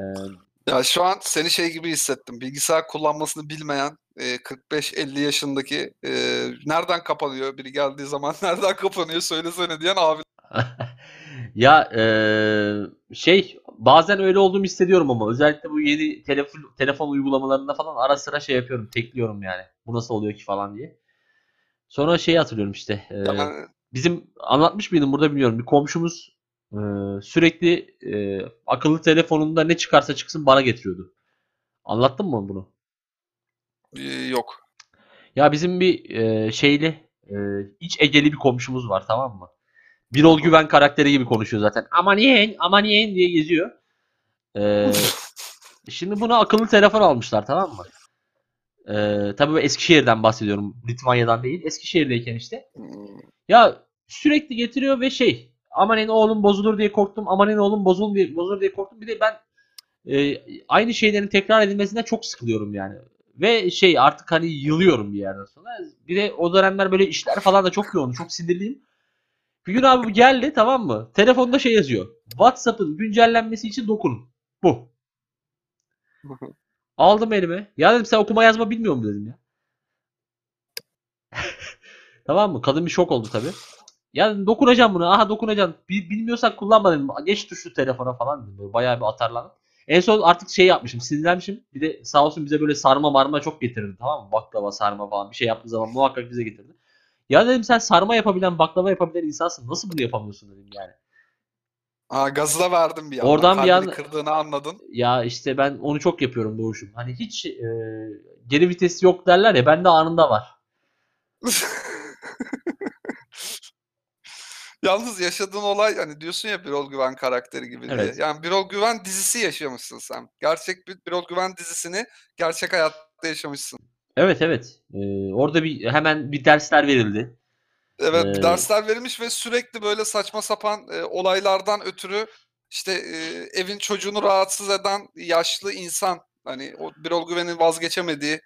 Ya şu an seni şey gibi hissettim. Bilgisayar kullanmasını bilmeyen e, 45-50 yaşındaki e, nereden kapanıyor? Biri geldiği zaman [laughs] nereden kapanıyor söylesene diyen abi. [laughs] ya e, şey bazen öyle olduğumu hissediyorum ama özellikle bu yeni telefon telefon uygulamalarında falan ara sıra şey yapıyorum, tekliyorum yani. Bu nasıl oluyor ki falan diye. Sonra şeyi hatırlıyorum işte. e, bizim anlatmış mıydım burada bilmiyorum. Bir komşumuz e, sürekli e, akıllı telefonunda ne çıkarsa çıksın bana getiriyordu. Anlattım mı bunu? e, yok. Ya bizim bir e, şeyli e, iç Egeli bir komşumuz var tamam mı? Birol Güven karakteri gibi konuşuyor zaten. Aman yeğen, aman yeğen diye geziyor. E, [laughs] şimdi buna akıllı telefon almışlar tamam mı? E, tabii Eskişehir'den bahsediyorum. Litvanya'dan değil. Eskişehir'deyken işte. Hmm, Ya sürekli getiriyor ve şey aman en oğlum bozulur diye korktum. Aman en oğlum bozulur diye, bozulur diye korktum. Bir de ben e, aynı şeylerin tekrar edilmesinden çok sıkılıyorum yani. Ve şey artık hani yılıyorum bir yerden sonra. Bir de o dönemler böyle işler falan da çok yoğun. Çok sinirliyim. Bir gün abi geldi tamam mı? Telefonda şey yazıyor. WhatsApp'ın güncellenmesi için dokunun. Bu. Aldım elime. Ya dedim sen okuma yazma bilmiyor musun dedim ya. [laughs] tamam mı? Kadın bir şok oldu tabi. Ya dedim, dokunacağım buna. Aha dokunacağım. Bil- bilmiyorsan kullanma dedim. Geç tuşlu telefona falan dedim. Böyle bayağı bir atarlandım. En son artık şey yapmışım. Sinirlenmişim. Bir de sağ olsun bize böyle sarma marma çok getirirdi. Tamam mı? Baklava sarma falan. Bir şey yaptığı zaman muhakkak bize getirdi. Ya dedim sen sarma yapabilen, baklava yapabilen insansın. Nasıl bunu yapamıyorsun dedim yani. Ha, gazı da verdim bir yandan. Oradan bir yan- kırdığını anladın. Ya işte ben onu çok yapıyorum doğuşum. Hani hiç e, geri vites yok derler ya bende anında var. [laughs] Yalnız yaşadığın olay hani diyorsun ya Birol Güven karakteri gibi diye. Evet. Yani Birol Güven dizisi yaşamışsın sen. Gerçek bir Birol Güven dizisini gerçek hayatta yaşamışsın. Evet evet. E, orada bir hemen bir dersler verildi. Evet Ee, dersler verilmiş ve sürekli böyle saçma sapan e, olaylardan ötürü işte e, evin çocuğunu rahatsız eden yaşlı insan hani o Birol Güven'in vazgeçemediği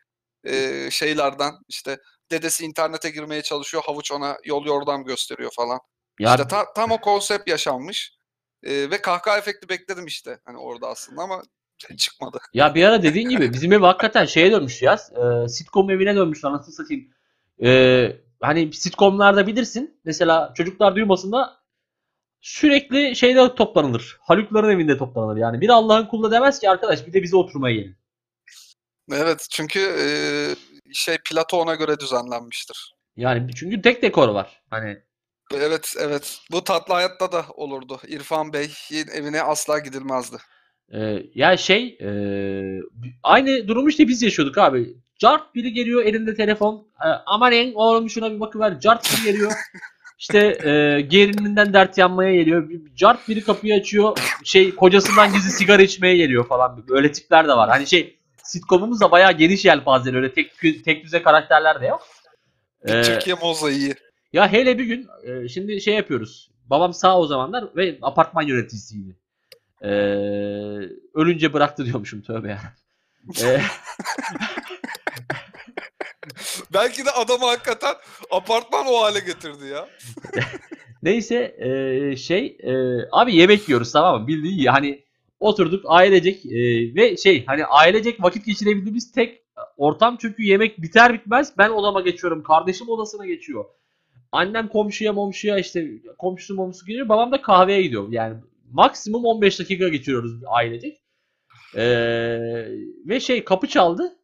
e, şeylerden işte dedesi internete girmeye çalışıyor havuç ona yol yordam gösteriyor falan. Ya İşte ta- tam o konsept yaşanmış E, ve kahkaha efekti bekledim işte hani orada aslında ama çıkmadı. ya bir ara dediğin gibi bizim ev hakikaten şeye dönmüş ya. E, sitcom evine dönmüş anasını satayım. E, hani sitcomlarda bilirsin. Mesela çocuklar duymasında sürekli şeyde toplanılır. Halukların evinde toplanılır. Yani bir Allah'ın kulu demez ki arkadaş bir de bize oturmaya gelin. Evet çünkü e, şey Plato ona göre düzenlenmiştir. Yani çünkü tek dekor var. Hani Evet, evet. Bu tatlı hayatta da olurdu. İrfan Bey'in evine asla gidilmezdi. Ee, ya şey e, aynı durumu işte biz yaşıyorduk abi. Cart biri geliyor elinde telefon. E, aman en oğlum şuna bir bakıver. Cart biri geliyor. İşte e, gerininden dert yanmaya geliyor. Cart biri kapıyı açıyor. Şey kocasından gizli sigara içmeye geliyor falan. Böyle tipler de var. Hani şey sitcomumuz da bayağı geniş yelpazeli. Öyle tek tek düze karakterler de yok. Ee, Türkiye mozaiği. ya hele bir gün e, şimdi şey yapıyoruz. Babam sağ o zamanlar ve apartman yöneticisiydi. Ee, ölünce bıraktı diyormuşum tövbe ya. Ee, [laughs] Belki de adamı hakikaten apartman o hale getirdi ya. [laughs] neyse e, şey e, abi yemek yiyoruz tamam mı? Bildiğin hani oturduk ailecek e, ve şey hani ailecek vakit geçirebildiğimiz tek ortam çünkü yemek biter bitmez ben odama geçiyorum. Kardeşim odasına geçiyor. Annem komşuya momşuya işte komşusu momşusu geliyor. Babam da kahveye gidiyor. Yani maksimum 15 dakika geçiriyoruz ailecek. Ee, ve şey kapı çaldı.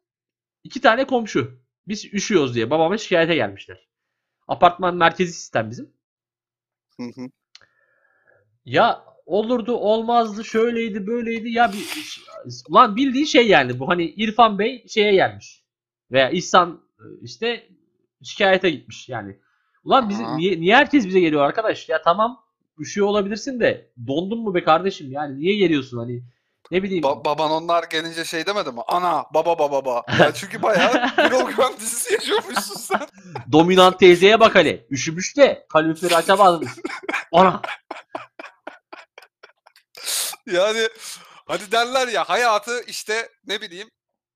İki tane komşu. Biz üşüyoruz diye babama şikayete gelmişler. Apartman merkezi sistem bizim. Hı hı. Ya olurdu olmazdı şöyleydi böyleydi ya bir lan bildiğin şey yani bu hani İrfan Bey şeye gelmiş veya İhsan e, işte şikayete gitmiş yani Ulan bizi, niye, niye herkes bize geliyor arkadaş? Ya tamam üşüyor olabilirsin de dondun mu be kardeşim? Yani niye geliyorsun hani ne bileyim. Ba- baban onlar gelince şey demedi mi? Ana baba baba baba. Ya [laughs] çünkü bayağı bir Güven dizisi yaşıyormuşsun sen. Dominant teyzeye bak hele. Üşümüş de kaloriferi açamazmış. Ana. Yani hadi derler ya hayatı işte ne bileyim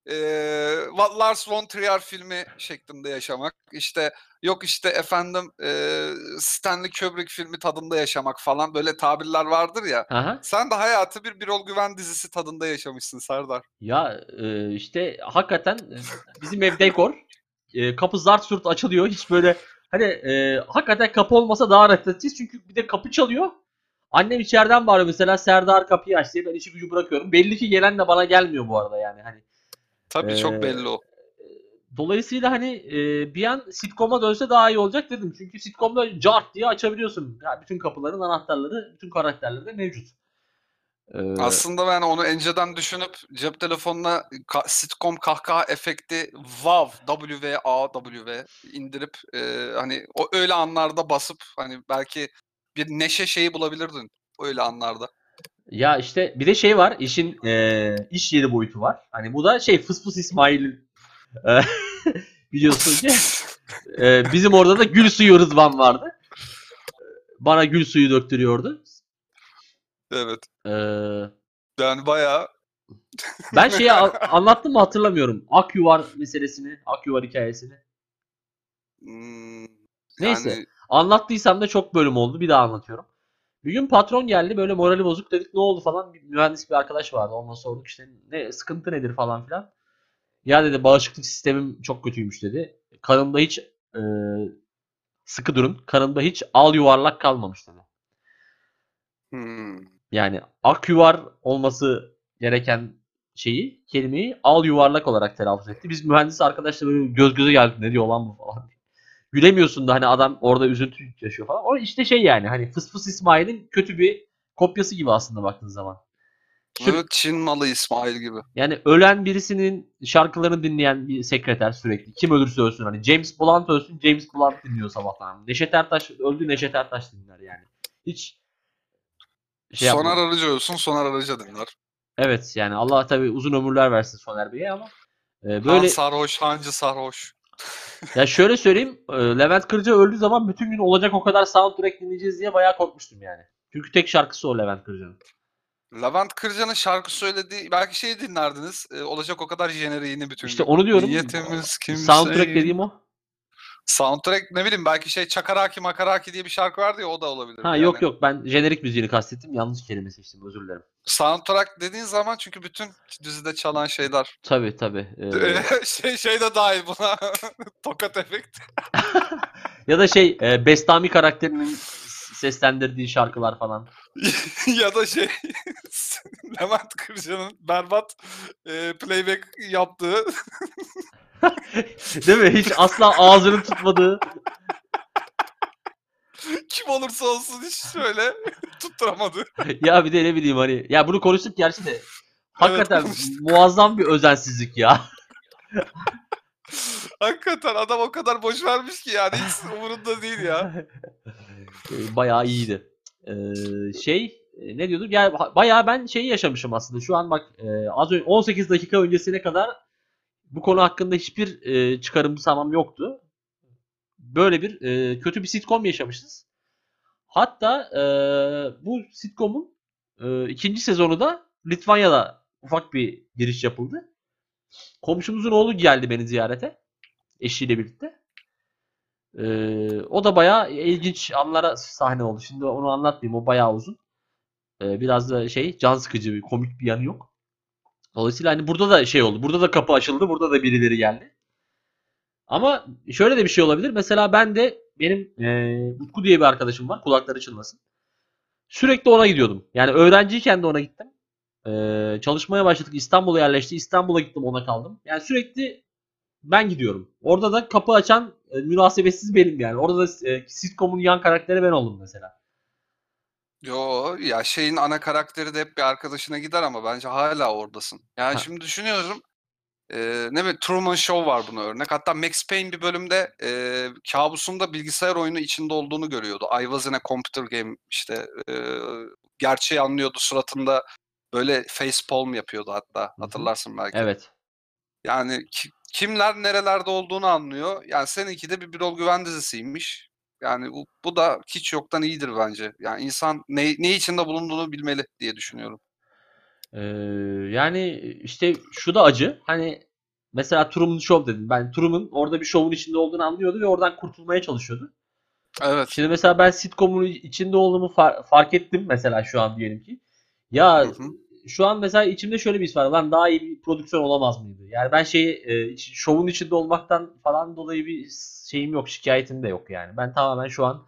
Va- Lars von Trier filmi şeklinde yaşamak. İşte yok işte efendim eee, Stanley Kubrick filmi tadında yaşamak falan böyle tabirler vardır ya. Aha. Sen de hayatı bir Birol Güven dizisi tadında yaşamışsın Serdar. Ya e, işte hakikaten e, bizim ev dekor. E, kapı zart surt açılıyor. Hiç böyle hani e, hakikaten kapı olmasa daha rahat edeceğiz. Çünkü bir de kapı çalıyor. Annem içeriden bağırıyor mesela Serdar kapıyı aç diye ben işi gücü bırakıyorum. Belli ki gelen de bana gelmiyor bu arada yani. Hani Tabii Ee, çok belli o. Dolayısıyla hani e, bir an sitcom'a dönse daha iyi olacak dedim. Çünkü sitcom'da cart diye açabiliyorsun. Ya bütün kapıların anahtarları, bütün karakterleri de mevcut. Ee, Aslında ben onu önceden düşünüp cep telefonuna ka- sitcom kahkaha efekti WAV, W-A-W indirip e, hani o öyle anlarda basıp hani belki bir neşe şeyi bulabilirdin öyle anlarda. Ya işte bir de şey var, işin e, iş yeri boyutu var. Hani bu da şey fıs fıs İsmail e, [laughs] biliyorsun ki e, bizim orada da gül suyu Rıdvan vardı. Bana gül suyu döktürüyordu. Evet. E, Yani bayağı [laughs] ben şeyi a- anlattım mı hatırlamıyorum. Akyuvar meselesini, Akyuvar hikayesini. hmm, Neyse. yani Anlattıysam da çok bölüm oldu. Bir daha anlatıyorum. Bir gün patron geldi böyle morali bozuk dedik ne oldu falan. Bir mühendis bir arkadaş vardı. Onunla sorduk işte ne sıkıntı nedir falan filan. Ya dedi bağışıklık sistemim çok kötüymüş dedi. Kanımda hiç e, sıkı durun. Kanımda hiç al yuvarlak kalmamış dedi. hmm, Yani ak yuvar olması gereken şeyi, kelimeyi al yuvarlak olarak telaffuz etti. Biz mühendis arkadaşla böyle göz göze geldik ne diyor lan bu falan. Gülemiyorsun da hani adam orada üzüntü yaşıyor falan. O işte şey yani hani fıs fıs İsmail'in kötü bir kopyası gibi aslında baktığın zaman. Sü- evet, Çin malı İsmail gibi. Yani ölen birisinin şarkılarını dinleyen bir sekreter sürekli. Kim ölürse ölsün. Hani James Blunt ölsün. James Blunt dinliyor sabahtan. Neşet Ertaş öldü. Neşet Ertaş dinler yani. Hiç şey Soner yapmıyor. Arıcı ölsün Soner Arıcı dinler. Evet yani Allah tabii uzun ömürler versin Soner Bey'e ama e, Böyle... böyle Han sarhoş, hancı sarhoş. Ya şöyle söyleyeyim e, Levent Kırca öldüğü zaman bütün gün olacak o kadar soundtrack dinleyeceğiz diye bayağı korkmuştum yani. Çünkü tek şarkısı o Levent Kırca'nın. Levent Kırca'nın şarkı söylediği belki şey dinlerdiniz. e, olacak o kadar jeneriğini bütün İşte onu diyorum. Niyetimiz kimse. Soundtrack dediğim o. Soundtrack ne bileyim belki şey Çakaraki Makaraki diye bir şarkı vardı ya o da olabilir. Ha yok yok ben jenerik müziğini kastettim. Yanlış kelime seçtim özür dilerim. Soundtrack dediğin zaman çünkü bütün dizide çalan şeyler. Tabii tabii. [laughs] e, şey şey de dahil buna. [laughs] Tokat efekt. [laughs] ya da şey e, Bestami karakterinin seslendirdiği şarkılar falan. ya da şey Levent Kırca'nın berbat e, playback yaptığı [laughs] Değil mi? Hiç asla ağzını tutmadığı. kim olursa olsun hiç şöyle [laughs] tutturamadı. [laughs] ya bir de ne bileyim hani. Ya bunu konuştuk gerçi de. Hakikaten konuştuk. muazzam bir özensizlik ya. Hakikaten adam o kadar boş vermiş ki yani hiç umurunda değil ya. Bayağı iyiydi. Ee, şey e, ne diyorduk? Ya ha- bayağı ben şeyi yaşamışım aslında. Şu an bak e, az önce 18 dakika öncesine kadar bu konu hakkında hiçbir e, çıkarım samam yoktu. Böyle bir e, kötü bir sitcom yaşamışız. Hatta e, bu sitcomun e, ikinci sezonu da Litvanya'da ufak bir giriş yapıldı. Komşumuzun oğlu geldi beni ziyarete. Eşiyle birlikte. Ee, o da bayağı ilginç anlara sahne oldu. Şimdi onu anlatmayayım. O bayağı uzun. Ee, biraz da şey can sıkıcı bir komik bir yanı yok. Dolayısıyla hani burada da şey oldu. Burada da kapı açıldı. Burada da birileri geldi. Ama şöyle de bir şey olabilir. Mesela ben de benim e, Utku diye bir arkadaşım var. Kulakları çınlasın. Sürekli ona gidiyordum. Yani öğrenciyken de ona gittim. Ee, çalışmaya başladık. İstanbul'a yerleşti. İstanbul'a gittim ona kaldım. Yani sürekli ben gidiyorum. Orada da kapı açan e, münasebetsiz benim yani. Orada da e, sitcom'un yan karakteri ben oldum mesela. Yo ya şeyin ana karakteri de hep bir arkadaşına gider ama bence hala oradasın. Yani Ha. şimdi düşünüyorum. Eee, ne bileyim Truman Show var buna örnek. Hatta Max Payne bir bölümde eee, kabusunda bilgisayar oyunu içinde olduğunu görüyordu. I was in a computer game işte eee, gerçeği anlıyordu suratında böyle face palm yapıyordu hatta hı. hatırlarsın belki. Evet. Yani ki- kimler nerelerde olduğunu anlıyor. Yani seninki de bir Birol Güven dizisiymiş. Yani bu, bu da hiç yoktan iyidir bence. Yani insan ne, ne içinde bulunduğunu bilmeli diye düşünüyorum. Ee, yani işte şu da acı. Hani mesela Truman Show dedim. Ben Truman orada bir şovun içinde olduğunu anlıyordu ve oradan kurtulmaya çalışıyordu. Evet. Şimdi mesela ben sitcomun içinde olduğumu far- fark ettim mesela şu an diyelim ki. Ya Hı hı. şu an mesela içimde şöyle bir his var. Lan daha iyi bir prodüksiyon olamaz mıydı? Yani ben şey e, şovun içinde olmaktan falan dolayı bir şeyim yok. Şikayetim de yok yani. Ben tamamen şu an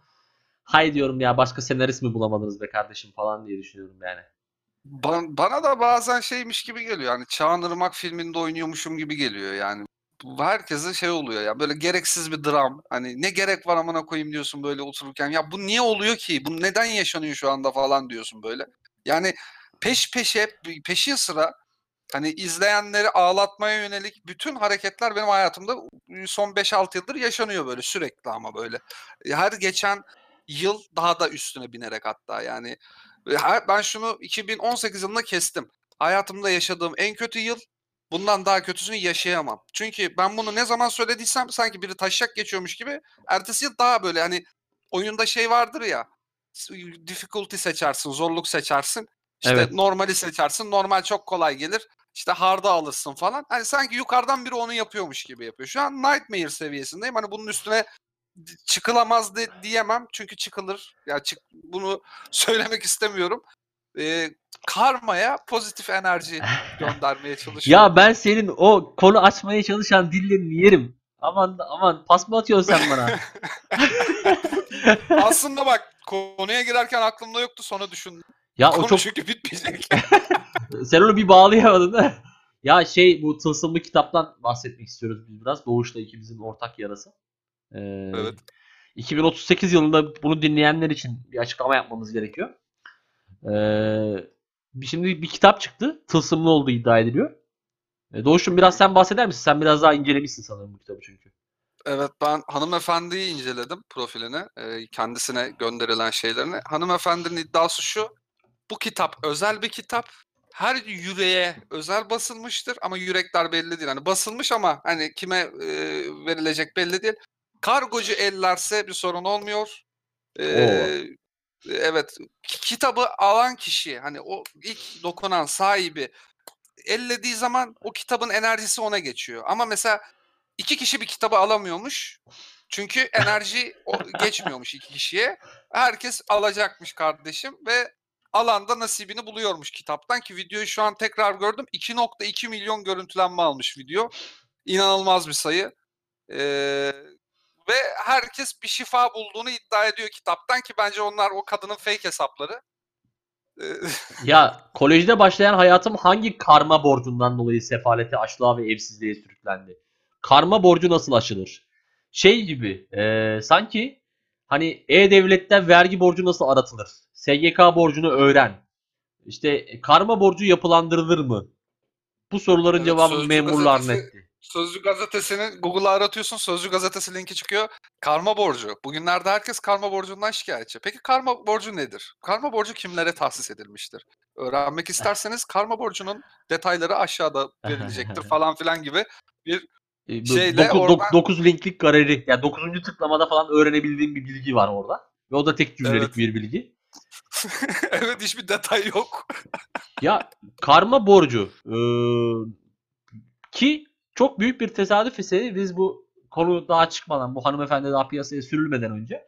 hay diyorum ya başka senarist mi bulamadınız be kardeşim falan diye düşünüyorum yani. Ba- bana da bazen şeymiş gibi geliyor. Yani Çağan Irmak filminde oynuyormuşum gibi geliyor yani. Herkese şey oluyor ya böyle gereksiz bir dram. Hani ne gerek var amına koyayım diyorsun böyle otururken. Ya bu niye oluyor ki? Bu neden yaşanıyor şu anda falan diyorsun böyle. Yani peş peşe peşin sıra hani izleyenleri ağlatmaya yönelik bütün hareketler benim hayatımda son 5-6 yıldır yaşanıyor böyle sürekli ama böyle. Her geçen yıl daha da üstüne binerek hatta yani ben şunu 2018 yılında kestim. Hayatımda yaşadığım en kötü yıl. Bundan daha kötüsünü yaşayamam. Çünkü ben bunu ne zaman söylediysem sanki biri taşak geçiyormuş gibi. Ertesi yıl daha böyle hani oyunda şey vardır ya. Difficulty seçersin, zorluk seçersin. İşte Evet. normali seçersin. Normal çok kolay gelir. İşte hard'a alırsın falan. Hani sanki yukarıdan biri onu yapıyormuş gibi yapıyor. Şu an Nightmare seviyesindeyim. Hani bunun üstüne çıkılamaz de, diyemem çünkü çıkılır. Ya çık bunu [laughs] söylemek istemiyorum. Ee, karmaya pozitif enerji göndermeye [laughs] çalışıyorum. Ya ben senin o konu açmaya çalışan dillerini yerim. Aman aman pas mı atıyorsun sen bana? [laughs] Aslında bak konuya girerken aklımda yoktu sonra düşündüm. Ya o Konu çok çünkü bitmeyecek. [laughs] [laughs] sen onu bir bağlayamadın da. Ya şey bu tılsımlı kitaptan bahsetmek istiyoruz biz biraz. Doğuş'la ikimizin ortak yarası. Ee, Evet. 2038 yılında bunu dinleyenler için bir açıklama yapmamız gerekiyor. Ee, şimdi bir kitap çıktı. Tılsımlı olduğu iddia ediliyor. Ee, Doğuş'um biraz sen bahseder misin? Sen biraz daha incelemişsin sanırım bu kitabı çünkü. Evet ben hanımefendiyi inceledim profilini. e, kendisine gönderilen şeylerini. Hanımefendinin iddiası şu. Bu kitap özel bir kitap. Her yüreğe özel basılmıştır ama yürekler belli değil. Hani basılmış ama hani kime e, verilecek belli değil. Kargocu ellerse bir sorun olmuyor. E, evet ki- kitabı alan kişi hani o ilk dokunan sahibi ellediği zaman o kitabın enerjisi ona geçiyor. Ama mesela iki kişi bir kitabı alamıyormuş. Çünkü enerji geçmiyormuş iki kişiye. Herkes alacakmış kardeşim ve alanda nasibini buluyormuş kitaptan ki videoyu şu an tekrar gördüm. 2.2 milyon görüntülenme almış video. İnanılmaz bir sayı. Ee, ve herkes bir şifa bulduğunu iddia ediyor kitaptan ki bence onlar o kadının fake hesapları. Ee, [laughs] Ya kolejde başlayan hayatım hangi karma borcundan dolayı sefalete, açlığa ve evsizliğe sürüklendi? Karma borcu nasıl aşılır? Şey gibi e, sanki hani E-Devlet'ten vergi borcu nasıl aratılır? SGK borcunu öğren. İşte karma borcu yapılandırılır mı? Bu soruların Evet, cevabı Sözcü memurlar gazetesi- netti. Sözcü gazetesini Google'a aratıyorsun. Sözcü gazetesi linki çıkıyor. Karma borcu. Bugünlerde herkes karma borcundan şikayetçi. Peki karma borcu nedir? Karma borcu kimlere tahsis edilmiştir? Öğrenmek [laughs] isterseniz karma borcunun detayları aşağıda [laughs] verilecektir falan filan gibi bir Şeyle doku- dok- oradan- dokuz linklik galeri. Yani 9. tıklamada falan öğrenebildiğim bir bilgi var orada. Ve o da tek cümlelik Evet. bir bilgi. [laughs] evet hiçbir detay yok. [laughs] Ya karma borcu eee, ki çok büyük bir tesadüf ise biz bu konu daha çıkmadan bu hanımefendi daha piyasaya sürülmeden önce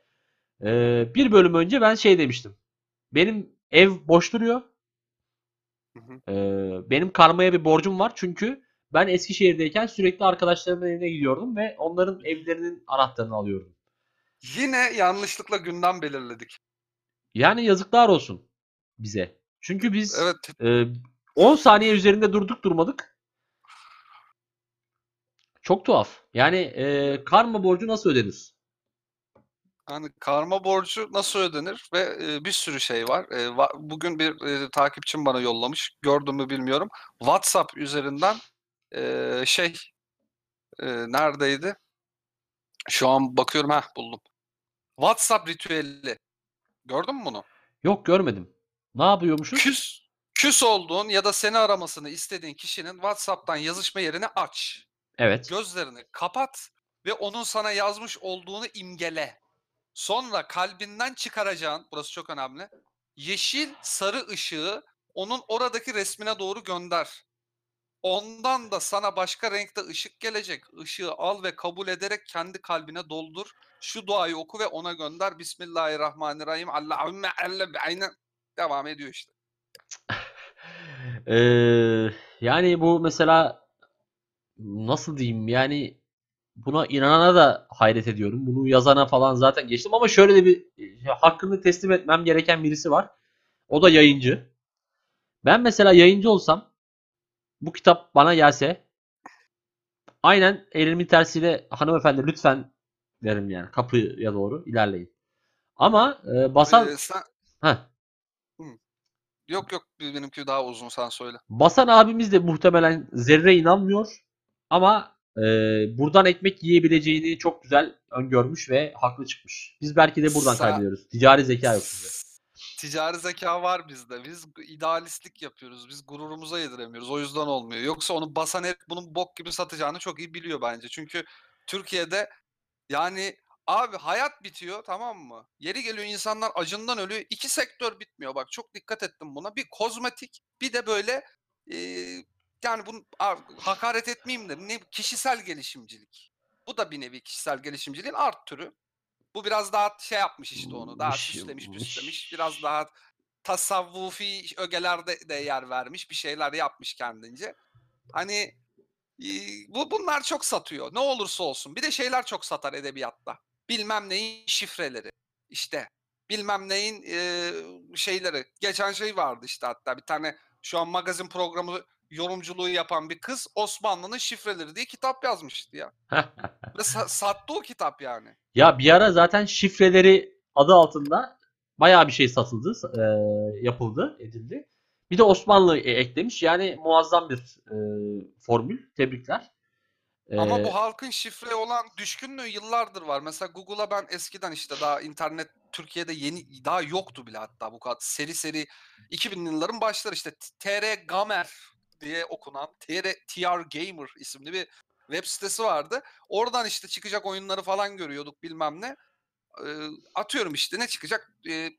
eee, bir bölüm önce ben şey demiştim. Benim ev boş duruyor. Hı hı. Eee, benim karmaya bir borcum var çünkü ben Eskişehir'deyken sürekli arkadaşlarımın evine gidiyordum ve onların evlerinin anahtarını alıyordum. Yine yanlışlıkla gündem belirledik. Yani yazıklar olsun bize. Çünkü biz Evet Ee, 10 saniye üzerinde durduk durmadık. Çok tuhaf. Yani e, karma borcu nasıl ödenir? Yani karma borcu nasıl ödenir ve e, bir sürü şey var. E, va- bugün bir e, takipçim bana yollamış. Gördüm mü bilmiyorum. WhatsApp üzerinden Ee, şey e, neredeydi? Şu an bakıyorum ha buldum. WhatsApp ritüeli. Gördün mü bunu? Yok görmedim. Ne yapıyormuşuz? Küs küs olduğun ya da seni aramasını istediğin kişinin WhatsApp'tan yazışma yerini aç. Evet. Gözlerini kapat ve onun sana yazmış olduğunu imgele. Sonra kalbinden çıkaracağın, burası çok önemli. Yeşil sarı ışığı onun oradaki resmine doğru gönder. Ondan da sana başka renkte ışık gelecek. Işığı al ve kabul ederek kendi kalbine doldur. Şu duayı oku ve ona gönder. Bismillahirrahmanirrahim. Allahümme elle aynen devam ediyor işte. [laughs] Ee, yani bu mesela nasıl diyeyim yani buna inanana da hayret ediyorum. Bunu yazana falan zaten geçtim ama şöyle de bir e, hakkını teslim etmem gereken birisi var. O da yayıncı. Ben mesela yayıncı olsam bu kitap bana gelse aynen elimin tersiyle hanımefendi lütfen derim yani kapıya doğru ilerleyin. Ama e, basan Ee, sen... Heh. Yok yok benimki daha uzun sen söyle. Basan abimiz de muhtemelen zerre inanmıyor. Ama e, buradan ekmek yiyebileceğini çok güzel öngörmüş ve haklı çıkmış. Biz belki de buradan Sa- kaybediyoruz. Ticari zeka yok bizde. Ticari zeka var bizde. Biz idealistlik yapıyoruz. Biz gururumuza yediremiyoruz. O yüzden olmuyor. Yoksa onu basan herif bunun bok gibi satacağını çok iyi biliyor bence. Çünkü Türkiye'de yani abi hayat bitiyor tamam mı? Yeri geliyor insanlar acından ölüyor. İki sektör bitmiyor. Bak çok dikkat ettim buna. Bir kozmetik bir de böyle e, yani bunu a- hakaret etmeyeyim de ne kişisel gelişimcilik. Bu da bir nevi kişisel gelişimciliğin art türü. Bu biraz daha şey yapmış işte onu. Daha Mış- süslemiş püslemiş. Biraz daha tasavvufi ögelerde de yer vermiş. Bir şeyler yapmış kendince. Hani bu bunlar çok satıyor. Ne olursa olsun. Bir de şeyler çok satar edebiyatta. Bilmem neyin şifreleri. İşte bilmem neyin e, şeyleri. Geçen şey vardı işte hatta bir tane şu an magazin programı yorumculuğu yapan bir kız Osmanlı'nın şifreleri diye kitap yazmıştı ya. [laughs] Ve sa- sattı o kitap yani. Ya bir ara zaten şifreleri adı altında bayağı bir şey satıldı, e, yapıldı, edildi. Bir de Osmanlı e- eklemiş. Yani muazzam bir e, formül. Tebrikler. Ama E, bu halkın şifre olan düşkünlüğü yıllardır var. Mesela Google'a ben eskiden işte daha internet Türkiye'de yeni daha yoktu bile hatta bu kadar seri seri 2000'li yılların başları işte TR Gamer diye okunan TR, TR Gamer isimli bir web sitesi vardı. Oradan işte çıkacak oyunları falan görüyorduk bilmem ne. Ee, atıyorum işte ne çıkacak? Ee,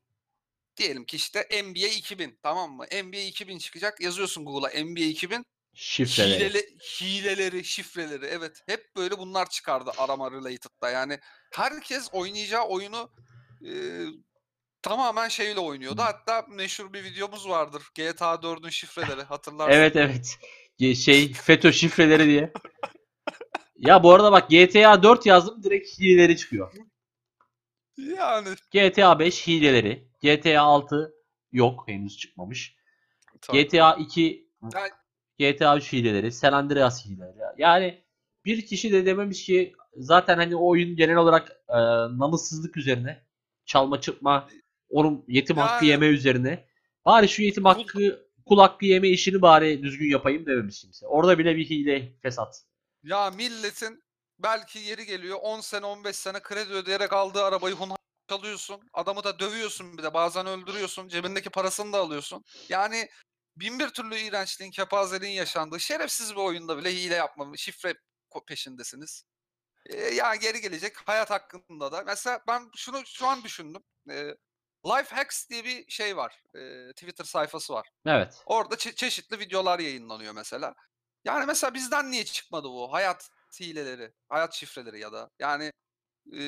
diyelim ki işte NBA 2000 tamam mı? NBA 2000 çıkacak. Yazıyorsun Google'a NBA 2000 şifreleri. Hileli, hileleri, şifreleri evet hep böyle bunlar çıkardı arama related'da. Yani herkes oynayacağı oyunu e, tamamen şeyle oynuyordu. Hatta meşhur bir videomuz vardır. GTA 4'ün şifreleri [laughs] hatırlarsın. Evet evet. Şey FETÖ şifreleri diye. [laughs] Ya bu arada bak GTA 4 yazdım direkt hileleri çıkıyor. Yani GTA 5 hileleri. GTA 6 yok henüz çıkmamış. tabii. GTA 2 Ben- GTA 3 hileleri. San Andreas hileleri. Yani bir kişi de dememiş ki zaten hani o oyun genel olarak e, namussuzluk üzerine çalma çırpma onun yetim hakkı Yani- yeme üzerine bari şu yetim hakkı kul hakkı yeme işini bari düzgün yapayım dememiş kimse. Orada bile bir hile fesat. Ya milletin belki yeri geliyor 10 sene 15 sene kredi ödeyerek aldığı arabayı hunharca çalıyorsun. Adamı da dövüyorsun bir de bazen öldürüyorsun. Cebindeki parasını da alıyorsun. Yani bin bir türlü iğrençliğin, kepazeliğin yaşandığı şerefsiz bir oyunda bile hile yapma, şifre peşindesiniz. Ee, yani geri gelecek hayat hakkında da. Mesela ben şunu şu an düşündüm. Ee, Life Hacks diye bir şey var. Ee, Twitter sayfası var. Evet. Orada çe- çeşitli videolar yayınlanıyor mesela. Yani mesela bizden niye çıkmadı bu hayat hileleri, hayat şifreleri ya da yani e,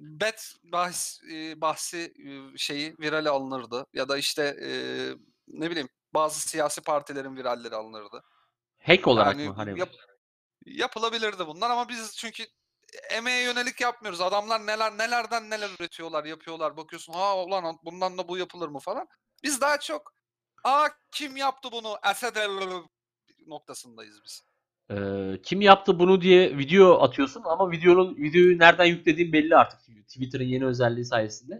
bet bahs, e, bahsi e, şeyi virale alınırdı ya da işte e, ne bileyim bazı siyasi partilerin viralleri alınırdı. Hack olarak Yani mı? Hani yap- yapılabilirdi bunlar ama biz çünkü emeğe yönelik yapmıyoruz. Adamlar neler nelerden neler üretiyorlar, yapıyorlar. Bakıyorsun ha ulan bundan da bu yapılır mı falan. Biz daha çok aa kim yaptı bunu? Esed noktasındayız biz. e, kim yaptı bunu diye video atıyorsun ama videonun videoyu nereden yüklediğin belli artık. Twitter'ın yeni özelliği sayesinde.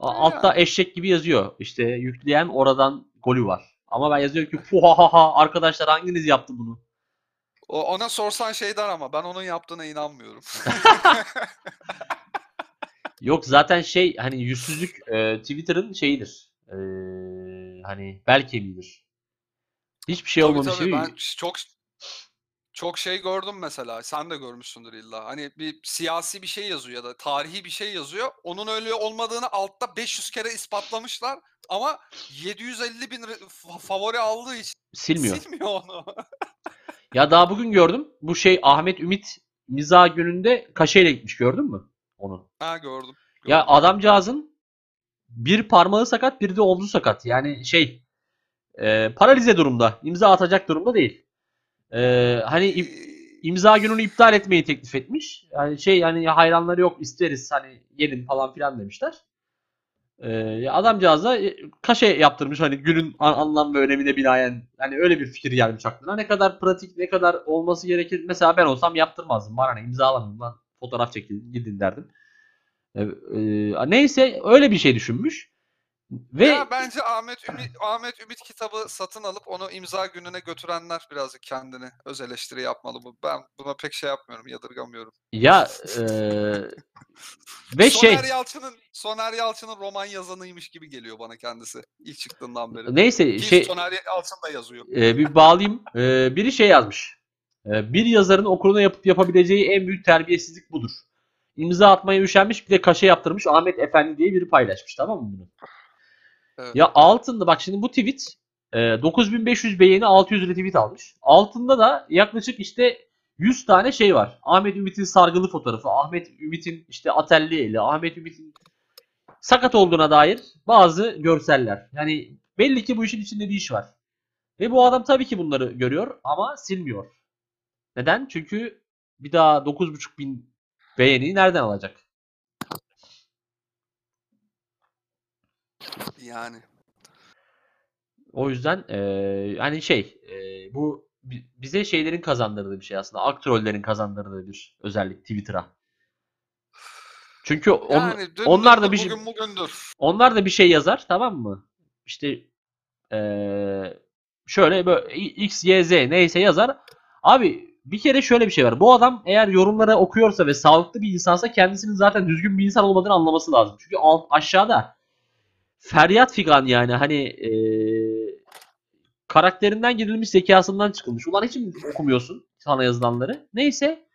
Ha, Altta eşek gibi yazıyor. İşte yükleyen oradan golü var. Ama ben yazıyorum ki fuhahaha arkadaşlar hanginiz yaptı bunu? O, ona sorsan şey der ama ben onun yaptığına inanmıyorum. [laughs] Yok zaten şey hani yüzsüzlük e, Twitter'ın şeyidir. E, hani bel kemiğidir. Hiçbir şey Tabii olmamış tabii ben çok çok şey gördüm mesela. Sen de görmüşsündür illa. Hani bir siyasi bir şey yazıyor ya da tarihi bir şey yazıyor. Onun öyle olmadığını altta 500 kere ispatlamışlar. Ama 750 bin favori aldığı için Silmiyor. silmiyor onu. Ya daha bugün gördüm. Bu şey Ahmet Ümit miza gününde kaşeyle gitmiş gördün mü onu? ha gördüm. Ya gördüm. adamcağızın bir parmağı sakat bir de omzu sakat. Yani şey e, paralize durumda. imza atacak durumda değil. E, hani im- imza gününü iptal etmeyi teklif etmiş. Yani şey hani hayranları yok isteriz hani gelin falan filan demişler. Ya adamcağız da e, kaşe yaptırmış hani günün an- anlam ve önemine binaen hani öyle bir fikir gelmiş aklına. Ne kadar pratik ne kadar olması gerekir. Mesela ben olsam yaptırmazdım. Bana ne imzalamayın lan fotoğraf çekin gidin derdim. Ee, e, neyse öyle bir şey düşünmüş. Ve Ya bence Ahmet Ümit Ahmet Ümit kitabı satın alıp onu imza gününe götürenler birazcık kendini öz eleştiri yapmalı bu. Ben buna pek şey yapmıyorum, yadırgamıyorum. ya e, [laughs] ve şey Soner Yalçın'ın Soner Yalçın'ın roman yazanıymış gibi geliyor bana kendisi ilk çıktığından beri. neyse Ki şey Soner Yalçın da yazıyor. e, bir bağlayayım. E, biri şey yazmış. E, bir yazarın okuruna yapıp yapabileceği en büyük terbiyesizlik budur. İmza atmaya üşenmiş bir de kaşe yaptırmış Ahmet Efendi diye biri paylaşmış tamam mı bunu? Ya altında bak şimdi bu tweet e, 9500 beğeni 600 retweet almış. Altında da yaklaşık işte 100 tane şey var. Ahmet Ümit'in sargılı fotoğrafı, Ahmet Ümit'in işte atelli eli, Ahmet Ümit'in sakat olduğuna dair bazı görseller. Yani belli ki bu işin içinde bir iş var. Ve bu adam tabii ki bunları görüyor ama silmiyor. Neden? Çünkü bir daha 9.5 bin beğeniyi nereden alacak? Yani. O yüzden eee, hani şey eee, bu bi- bize şeylerin kazandırdığı bir şey aslında. Aktörlerin kazandırdığı bir özellik Twitter'a. Çünkü on- Yani onlar da bir şey bugün bugündür. onlar da bir şey yazar tamam mı? İşte eee, şöyle böyle X, Y, Z neyse yazar. Abi bir kere şöyle bir şey var. Bu adam eğer yorumları okuyorsa ve sağlıklı bir insansa kendisinin zaten düzgün bir insan olmadığını anlaması lazım. Çünkü alt, aşağıda feryat figan yani hani eee, karakterinden girilmiş zekasından çıkılmış. Ulan hiç mi okumuyorsun sana yazılanları? Neyse.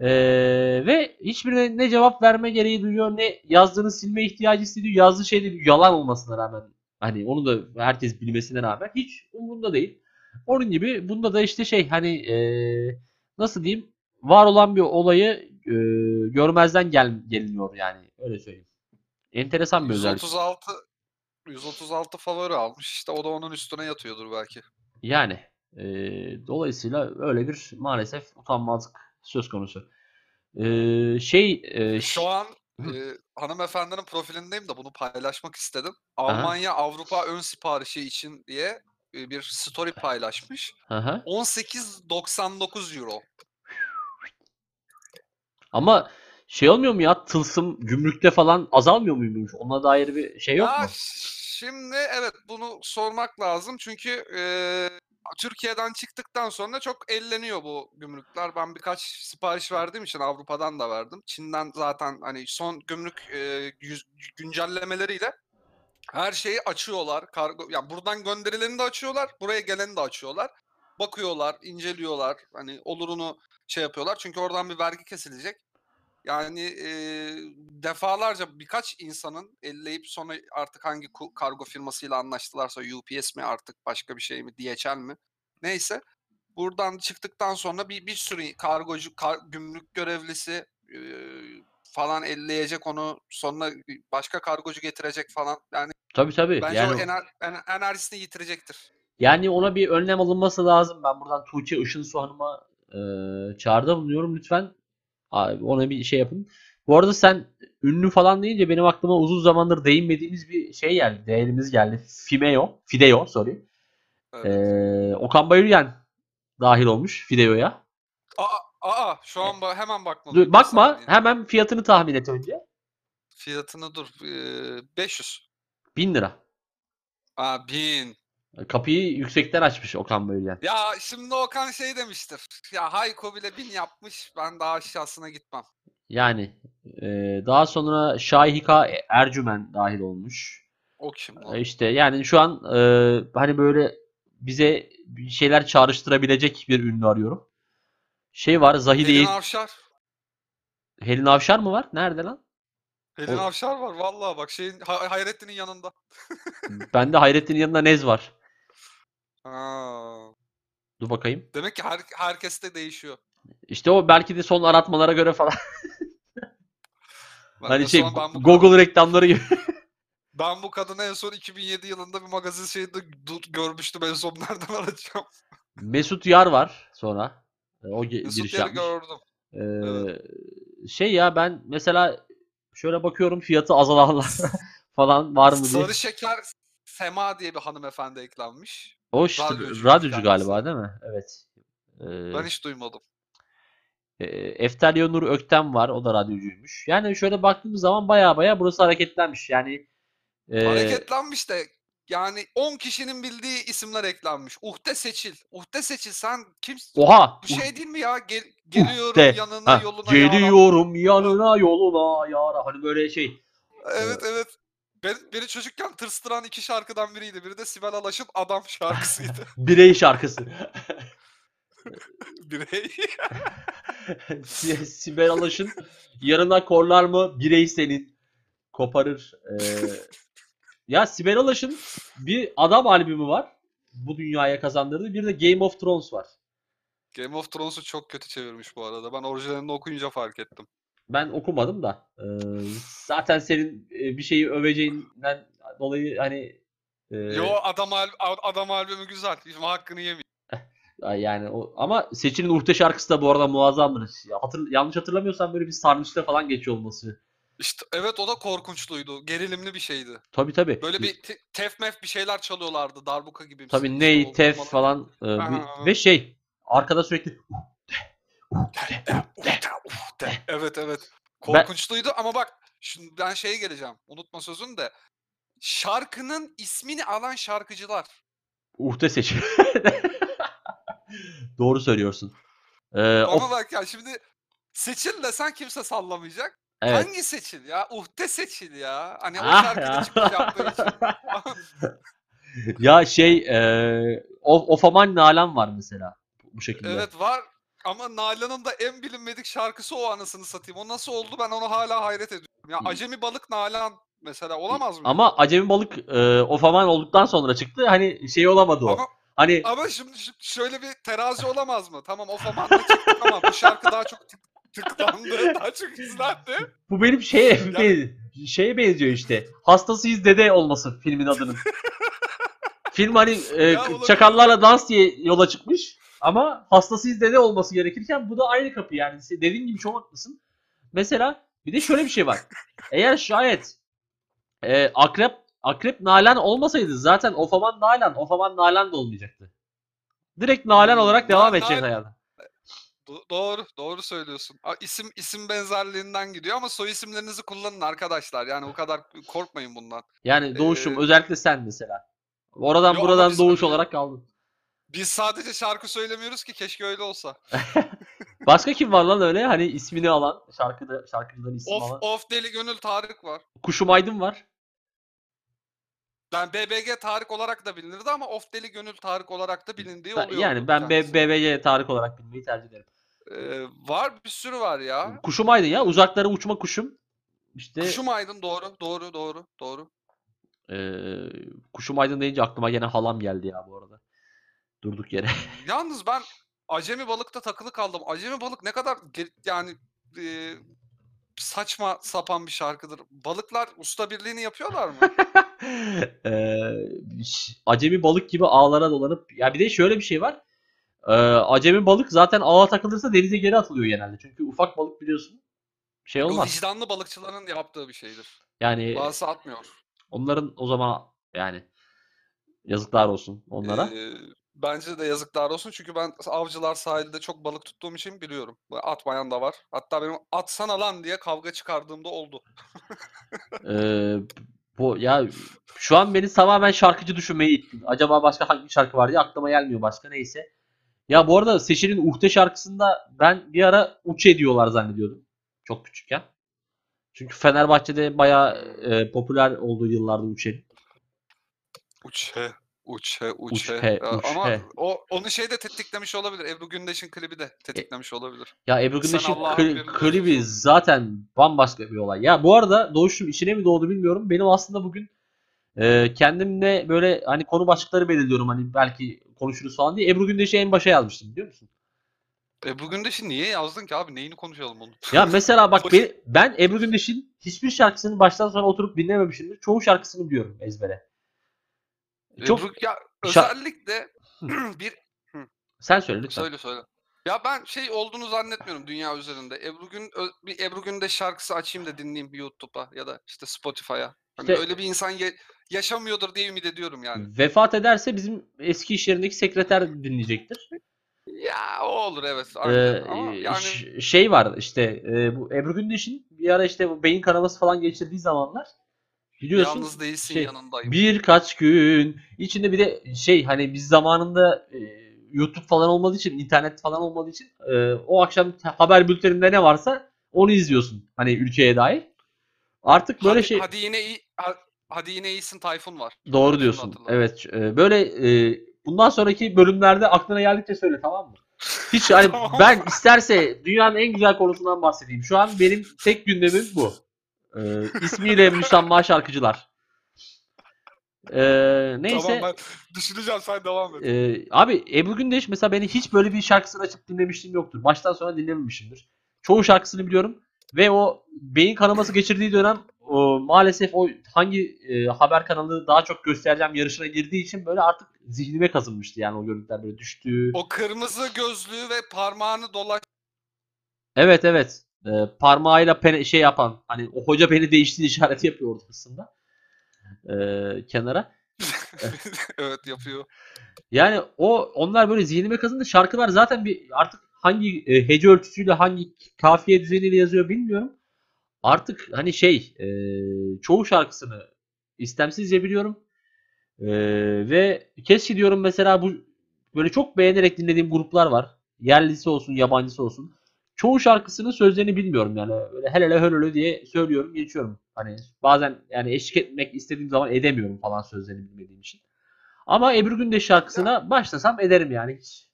Eee, ve hiçbirine ne cevap verme gereği duyuyor ne yazdığını silme ihtiyacı hissediyor. Yazdığı şey de yalan olmasına rağmen hani onu da herkes bilmesine rağmen hiç umurunda değil. Onun gibi bunda da işte şey hani eee, nasıl diyeyim var olan bir olayı eee, görmezden gel geliniyor yani öyle söyleyeyim. Enteresan bir özellik. 136 136 favori almış. İşte o da onun üstüne yatıyordur belki. Yani eee, dolayısıyla öyle bir maalesef utanmazlık söz konusu. Eee, şey ş- Şu an e, hanımefendinin profilindeyim de bunu paylaşmak istedim. Almanya Avrupa ön siparişi için diye e, bir story paylaşmış. Hı hı. 18.99 euro. Ama şey olmuyor mu ya tılsım gümrükte falan azalmıyor muymuş? Ona dair bir şey yok Ya mu? Şimdi evet bunu sormak lazım çünkü e, Türkiye'den çıktıktan sonra çok elleniyor bu gümrükler. Ben birkaç sipariş verdiğim için Avrupa'dan da verdim. Çin'den zaten hani son gümrük e, güncellemeleriyle her şeyi açıyorlar. Kargo yani buradan gönderileni de açıyorlar, buraya geleni de açıyorlar. Bakıyorlar, inceliyorlar. Hani olurunu şey yapıyorlar. Çünkü oradan bir vergi kesilecek. Yani e, defalarca birkaç insanın elleyip sonra artık hangi kargo firmasıyla anlaştılarsa UPS mi artık başka bir şey mi DHL mi neyse buradan çıktıktan sonra bir bir sürü kargocu kar- gümrük görevlisi e, falan elleyecek onu sonra başka kargocu getirecek falan yani Tabii tabii. bence Yani o ener- ener- enerjisini yitirecektir. yani ona bir önlem alınması lazım. Ben buradan Tuğçe Işınsu Hanım'a eee çağrıda bulunuyorum lütfen. Abi ona bir şey yapın. Bu arada sen ünlü falan deyince benim aklıma uzun zamandır değinmediğimiz bir şey geldi. Değerimiz geldi. Fimeo. Fideo sorry. Evet. Eee Okan Bayülgen dahil olmuş Fideo'ya. Aa, aa şu an ba- hemen bakmalıyım. Dur, bakma saniye. hemen fiyatını tahmin et önce. Fiyatını dur. e, 500. 1000 lira. Aa 1000. Kapıyı yüksekten açmış Okan Bölgen. Ya şimdi Okan şey demiştir. Ya Hayko bile bin yapmış. Ben daha aşağısına gitmem. Yani e, daha sonra Şahika Ercümen dahil olmuş. O kim E, lan? İşte yani şu an e, hani böyle bize bir şeyler çağrıştırabilecek bir ünlü arıyorum. Şey var Zahide Helin Avşar. Helin Avşar mı var? Nerede lan? Helin O- Avşar var vallahi bak şeyin Ha- Hayrettin'in yanında. [laughs] Bende Hayrettin'in yanında Nez var. Ha. Dur bakayım. Demek ki her, herkeste değişiyor. İşte o belki de son aratmalara göre falan. Ben hani şey ben Google reklamları gibi. [laughs] ben bu kadını en son 2007 yılında bir magazin şeyinde görmüştüm en son nereden [laughs] arayacağım. Mesut Yar var sonra. E, O Mesut giriş Yar'ı gördüm. Ee, Şey ya ben mesela şöyle bakıyorum fiyatı azalanlar [laughs] falan var mı diye. Sarı Şeker Sema diye bir hanımefendi eklenmiş. O işte Radyocu radyocu galiba değil mi? Evet. Ee, Ben hiç duymadım. e, Eftelya Nur Öktem var. O da radyocuymuş. Yani şöyle baktığımız zaman baya baya burası hareketlenmiş. Yani e, Hareketlenmiş de yani 10 kişinin bildiği isimler eklenmiş. Uhde Seçil. Uhde Seçil sen kimsin? oha Bu şey değil mi ya? Gel, geliyorum Uhde. yanına Ha, yoluna geliyorum yanına yoluna yara. Hani böyle şey. Evet evet. Beni, beni çocukken tırstıran iki şarkıdan biriydi. Biri de Sibel Alaş'ın Adam şarkısıydı. [laughs] Birey şarkısı. [laughs] Birey. Si- [laughs] Sibel Alaş'ın yanına korlar mı birey senin koparır. Ee, ya Sibel Alaş'ın bir adam albümü var. Bu dünyaya kazandırdığı. Bir de Game of Thrones var. Game of Thrones'u çok kötü çevirmiş bu arada. Ben orijinalini okuyunca fark ettim. Ben okumadım da. ee, zaten senin e, bir şeyi öveceğinden dolayı hani e, Yo adam al adam albümü güzel. Şimdi hakkını yemeyeyim. [laughs] yani o ama Seçil'in Uhte şarkısı da bu arada muazzamdır. Hatır, yanlış hatırlamıyorsam böyle bir sarnıçta falan geçiyor olması. İşte evet o da korkunçluydu. Gerilimli bir şeydi. Tabii tabii. Böyle bir te- tef mef bir şeyler çalıyorlardı. Darbuka gibi. Tabii işte ney, o tef falan e, bir- ve şey arkada sürekli [laughs] Evet evet. Korkunçluydu ama bak şimdi ben şeye geleceğim. Unutma sözünü de. Şarkının ismini alan şarkıcılar. uhde seçim. [laughs] Doğru söylüyorsun. Ee, Ama bak ya şimdi seçil desen kimse sallamayacak. evet. Hangi seçil ya? Uhde seçil ya. Hani o Ah şarkıda ya. çıkmış yaptığı için. [laughs] ya şey e, of, Ofaman Nalan var mesela bu şekilde. evet var. Ama Nalan'ın da en bilinmedik şarkısı o anasını satayım. O nasıl oldu ben ona hala hayret ediyorum. Ya Acemi Balık Nalan mesela olamaz mı? Ama Acemi Balık e, Ofaman olduktan sonra çıktı. Hani şey olamadı o. Ama, Hani ama şimdi, şimdi şöyle bir terazi olamaz mı? Tamam o famanla çıktık ama bu şarkı daha çok tık, tıklandı, daha çok izlendi. bu benim şeye [laughs] be- şeye benziyor işte. Hastasıyız dede olması filmin adının. [laughs] Film hani e, Ya çakallarla dans diye yola çıkmış ama hastasıyız dede olması gerekirken bu da aynı kapı yani. Dediğin gibi çok haklısın. Mesela bir de şöyle bir şey var. Eğer şayet e, akrep akrep Nalan olmasaydı zaten Ofaman Nalan, Ofaman Nalan da olmayacaktı. Direkt Nalan Hmm, olarak devam Na- edecek Nalan- hayata. Do- doğru, doğru söylüyorsun. İsim isim benzerliğinden gidiyor ama soy isimlerinizi kullanın arkadaşlar. Yani o kadar korkmayın bundan. Yani Doğuş'um Ee, özellikle sen mesela. Oradan Yo, buradan Doğuş hani- olarak kaldın. Biz sadece şarkı söylemiyoruz ki keşke öyle olsa. [laughs] Başka kim var lan öyle? Hani ismini alan, şarkıda şarkıcıdan isim Of alan. of deli gönül Tarık var. Kuşum Aydın var. Ben BBG Tarık olarak da bilinirdi ama of deli gönül Tarık olarak da bilindiği Ben- oluyor. yani ben B- BBG Tarık olarak bilmeyi tercih ederim. var bir sürü var ya. Kuşum Aydın ya. Uzaklara uçma kuşum. İşte Kuşum Aydın doğru, doğru, doğru, doğru. eee, Kuşum Aydın deyince aklıma gene halam geldi ya bu arada. Durduk yere. [laughs] Yalnız ben acemi balıkta takılı kaldım. Acemi balık ne kadar ge- yani e, saçma sapan bir şarkıdır. Balıklar usta birliğini yapıyorlar mı? [laughs] Eee, ş- acemi balık gibi ağlara dolanıp ya bir de şöyle bir şey var. Eee, acemi balık zaten ağa takılırsa denize geri atılıyor genelde. Çünkü ufak balık biliyorsun şey Bu olmaz. vicdanlı balıkçıların yaptığı bir şeydir. Yani Bazısı atmıyor. onların o zaman yani yazıklar olsun onlara. Ee, bence de yazıklar olsun çünkü ben avcılar sahilde çok balık tuttuğum için biliyorum. Atmayan da var. Hatta benim atsana lan diye kavga çıkardığımda oldu. Ee, Bu ya şu an beni tamamen şarkıcı düşünmeye ittin. Acaba başka hangi şarkı var diye aklıma gelmiyor başka neyse. Ya bu arada Seçil'in Uhte şarkısında ben bir ara Uçe diyorlar zannediyordum. Çok küçükken. Çünkü Fenerbahçe'de bayağı e, popüler olduğu yıllarda. Uçe, uçe, Uçhe, Ya Ama uçhe. o onu şey de tetiklemiş olabilir. Ebru Gündeş'in klibi de tetiklemiş olabilir. Ya Ebru Gündeş'in kli- klibi zaten bambaşka bir olay. Ya bu arada Doğuş'um içine mi doğdu bilmiyorum. Benim aslında bugün e, kendimle böyle hani konu başlıkları belirliyorum. Hani belki konuşuruz falan diye. Ebru Gündeş'i en başa yazmıştım biliyor musun? Ebru Gündeş'i niye yazdın ki abi? Neyini konuşalım onu? Ya mesela bak ben, ben Ebru Gündeş'in hiçbir şarkısını baştan sona oturup dinlememişimdir. Çoğu şarkısını biliyorum ezbere. Çok Ebru, ya özellikle [clears throat] bir sen söyle lütfen. söyle söyle. Ya ben şey olduğunu zannetmiyorum dünya üzerinde. Ebru Gün bir Ebru Gündeş şarkısı açayım da dinleyeyim bir YouTube'a ya da işte Spotify'a. Hani İşte- öyle bir insan ya- yaşamıyordur diye ümit ediyorum yani. Vefat ederse bizim eski iş yerindeki sekreter dinleyecektir. Ya o olur evet. Ee. Ama e, yani şey var işte e, bu Ebru Gündeş'in bir ara işte bu beyin kanaması falan geçirdiği zamanlar biliyorsun yalnız değilsin şey, yanındayım. birkaç gün içinde bir de şey hani biz zamanında e, YouTube falan olmadığı için internet falan olmadığı için e, o akşam haber bülteninde ne varsa onu izliyorsun hani ülkeye dair. Artık böyle hadi, şey hadi yine iyi ha- hadi yine iyisin Tayfun var. doğru diyorsun. Evet e, böyle e, bundan sonraki bölümlerde aklına geldikçe söyle tamam mı? Hiç hani [laughs] Tamam. ben isterse dünyanın en güzel konusundan bahsedeyim. Şu an benim tek gündemim bu. Ee, ismiyle müsamma şarkıcılar. Ee, neyse. Tamam ben düşüneceğim sen devam et. Ee, abi Ebru Gündeş mesela beni hiç böyle bir şarkısını açıp dinlemişliğim yoktur. Baştan sona dinlememişimdir. Çoğu şarkısını biliyorum. Ve o beyin kanaması geçirdiği dönem o, maalesef o hangi e, haber kanalı daha çok göstereceğim yarışına girdiği için böyle artık zihnime kazınmıştı yani o görüntüler böyle düştüğü. O kırmızı gözlüğü ve parmağını dolaş Evet evet. Ee, parmağıyla pene- şey yapan hani o hoca beni değişti işareti yapıyor ortasında. Ee, kenara. [laughs] evet yapıyor. Yani o onlar böyle zihnime kazındı. Şarkılar zaten bir artık hangi e, hece ölçüsüyle hangi kafiye düzeniyle yazıyor bilmiyorum. Artık hani şey e, çoğu şarkısını istemsizce biliyorum. E, ve keşke diyorum mesela bu böyle çok beğenerek dinlediğim gruplar var. Yerlisi olsun yabancısı olsun. Çoğu şarkısının sözlerini bilmiyorum yani. Böyle hele hele hele diye söylüyorum geçiyorum. Hani bazen yani eşlik etmek istediğim zaman edemiyorum falan sözlerini bilmediğim için. Ama Ebru Gündeş şarkısına başlasam ederim yani hiç.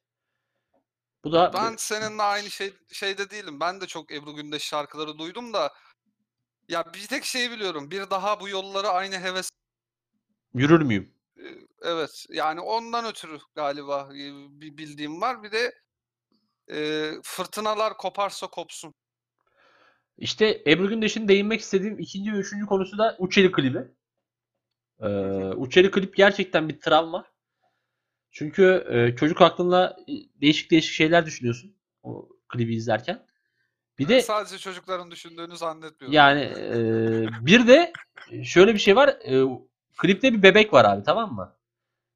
Bu da Ben seninle aynı şey şeyde değilim. Ben de çok Ebru Gündeş şarkıları duydum da ya bir tek şey biliyorum. Bir daha bu yolları aynı heves yürür müyüm? Evet yani ondan ötürü galiba bir bildiğim var. Bir de e, fırtınalar koparsa kopsun. İşte Ebru Gündeş'in değinmek istediğim ikinci ve üçüncü konusu da Uçeli klibi. Ee. Uçeli klip gerçekten bir travma. Çünkü e, çocuk aklında değişik değişik şeyler düşünüyorsun o klibi izlerken. Bir de [laughs] Sadece çocukların düşündüğünü zannetmiyorum. yani e, bir de şöyle bir şey var. E, klipte bir bebek var abi tamam mı?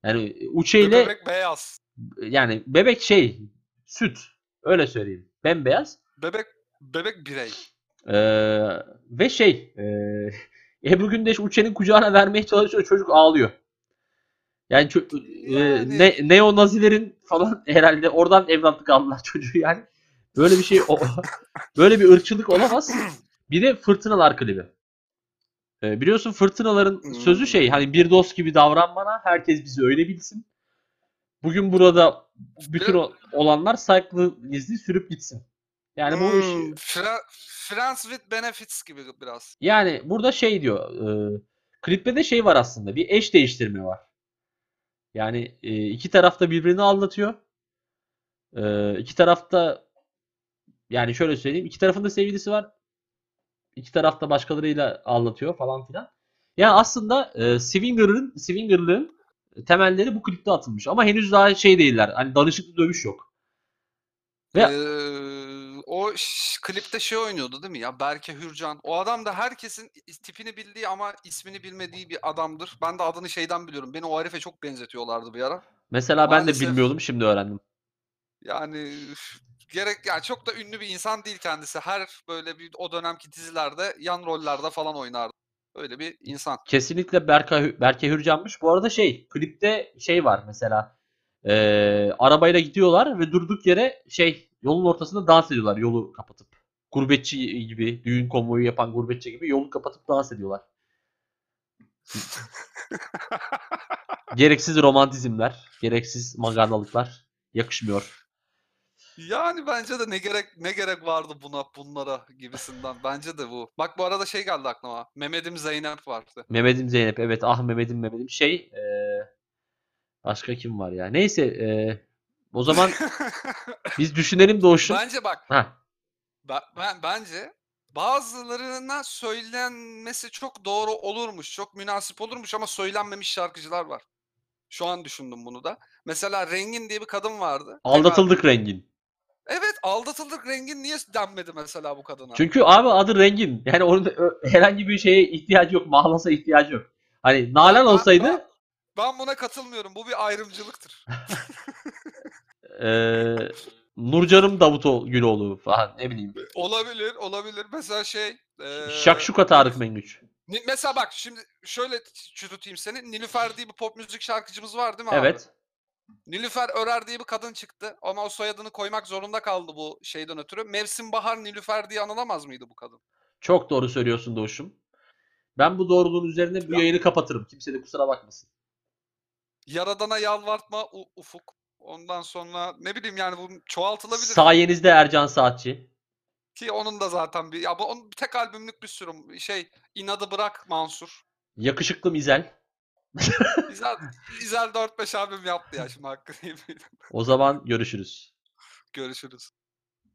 Yani Uçe ile Bebek beyaz. yani bebek şey süt öyle söyleyeyim. Bembeyaz. Bebek bebek birey. Ee, ve şey e, [laughs] Ebru Gündeş Uçe'nin kucağına vermeye çalışıyor çocuk ağlıyor. Yani, ço- e, Yani- ne, neo-nazilerin falan [laughs] herhalde oradan evlatlık aldılar çocuğu yani. Böyle bir şey o, [laughs] böyle bir ırkçılık olamaz. Bir de Fırtınalar klibi. Ee, biliyorsun Fırtınaların sözü şey hani bir dost gibi davran bana herkes bizi öyle bilsin. Bugün burada bütün o- olanlar saklı gizli sürüp gitsin. Yani bu iş, Hmm, Fra- Friends with Benefits gibi biraz. Yani burada şey diyor. E, klipte de şey var aslında. Bir eş değiştirme var. Yani e, iki tarafta birbirini aldatıyor. E, iki tarafta yani şöyle söyleyeyim. iki tarafın da sevgilisi var. İki tarafta başkalarıyla aldatıyor falan filan. Yani aslında e, swinger'ın swinger'lığın temelleri bu klipte atılmış. Ama henüz daha şey değiller. Hani danışıklı dövüş yok. Ve Ee, o klipte şey oynuyordu değil mi ya Berke Hürcan. O adam da herkesin tipini bildiği ama ismini bilmediği bir adamdır. Ben de adını şeyden biliyorum. Beni o herife çok benzetiyorlardı bir ara. mesela ben de maalesef- bilmiyordum şimdi öğrendim. Yani gerek yani çok da ünlü bir insan değil kendisi. Her böyle bir o dönemki dizilerde yan rollerde falan oynardı. Öyle bir insan. Kesinlikle Berke, Berke Hürcan'mış. Bu arada şey klipte şey var mesela. Eee, arabayla gidiyorlar ve durduk yere şey yolun ortasında dans ediyorlar yolu kapatıp. Gurbetçi gibi düğün konvoyu yapan gurbetçi gibi yolu kapatıp dans ediyorlar. [laughs] Gereksiz romantizmler, gereksiz magarnalıklar yakışmıyor. Yani bence de ne gerek ne gerek vardı buna bunlara gibisinden. Bence de bu. Bak bu arada şey geldi aklıma. Mehmet'im Zeynep vardı. Mehmet'im Zeynep evet ah Mehmet'im Mehmet'im şey eee, başka kim var ya neyse eee, o zaman [laughs] biz düşünelim Doğuş'um. bence bak Heh, ben, ben bence bazılarına söylenmesi çok doğru olurmuş, çok münasip olurmuş ama söylenmemiş şarkıcılar var. Şu an düşündüm bunu da. Mesela Rengin diye bir kadın vardı. Aldatıldık albüm- rengin. Evet, aldatıldık Rengin niye denmedi mesela bu kadına? Çünkü abi adı rengin. Yani onun herhangi bir şeye ihtiyacı yok. Mahlasa ihtiyacı yok. Hani Nalan olsaydı ben- Ben buna katılmıyorum. Bu bir ayrımcılıktır. [laughs] eee Nurcanım Davutoğlu Güloğlu falan ne bileyim. olabilir, olabilir. Mesela şey... eee, Şakşuka Tarık Mengüç. Mesela bak şimdi şöyle çürüteyim seni. Nilüfer diye bir pop müzik şarkıcımız var değil mi abi? Evet. Nilüfer Örer diye bir kadın çıktı ama o soyadını koymak zorunda kaldı bu şeyden ötürü. Mevsim Bahar Nilüfer diye anılamaz mıydı bu kadın? Çok doğru söylüyorsun Doğuş'um. Ben bu doğruluğun üzerine bu Ya. yayını kapatırım. Kimse de kusura bakmasın. Yaradana yalvartma U- Ufuk. Ondan sonra ne bileyim yani bu çoğaltılabilir. Sayenizde Ercan Saatçi. Ki onun da zaten bir ya bu onun bir tek albümlük bir sürü şey inadı bırak Mansur. Yakışıklı İzel. [laughs] İzel, İzel 4-5 albüm yaptı ya şimdi hakkı değil mi? O zaman görüşürüz. Görüşürüz.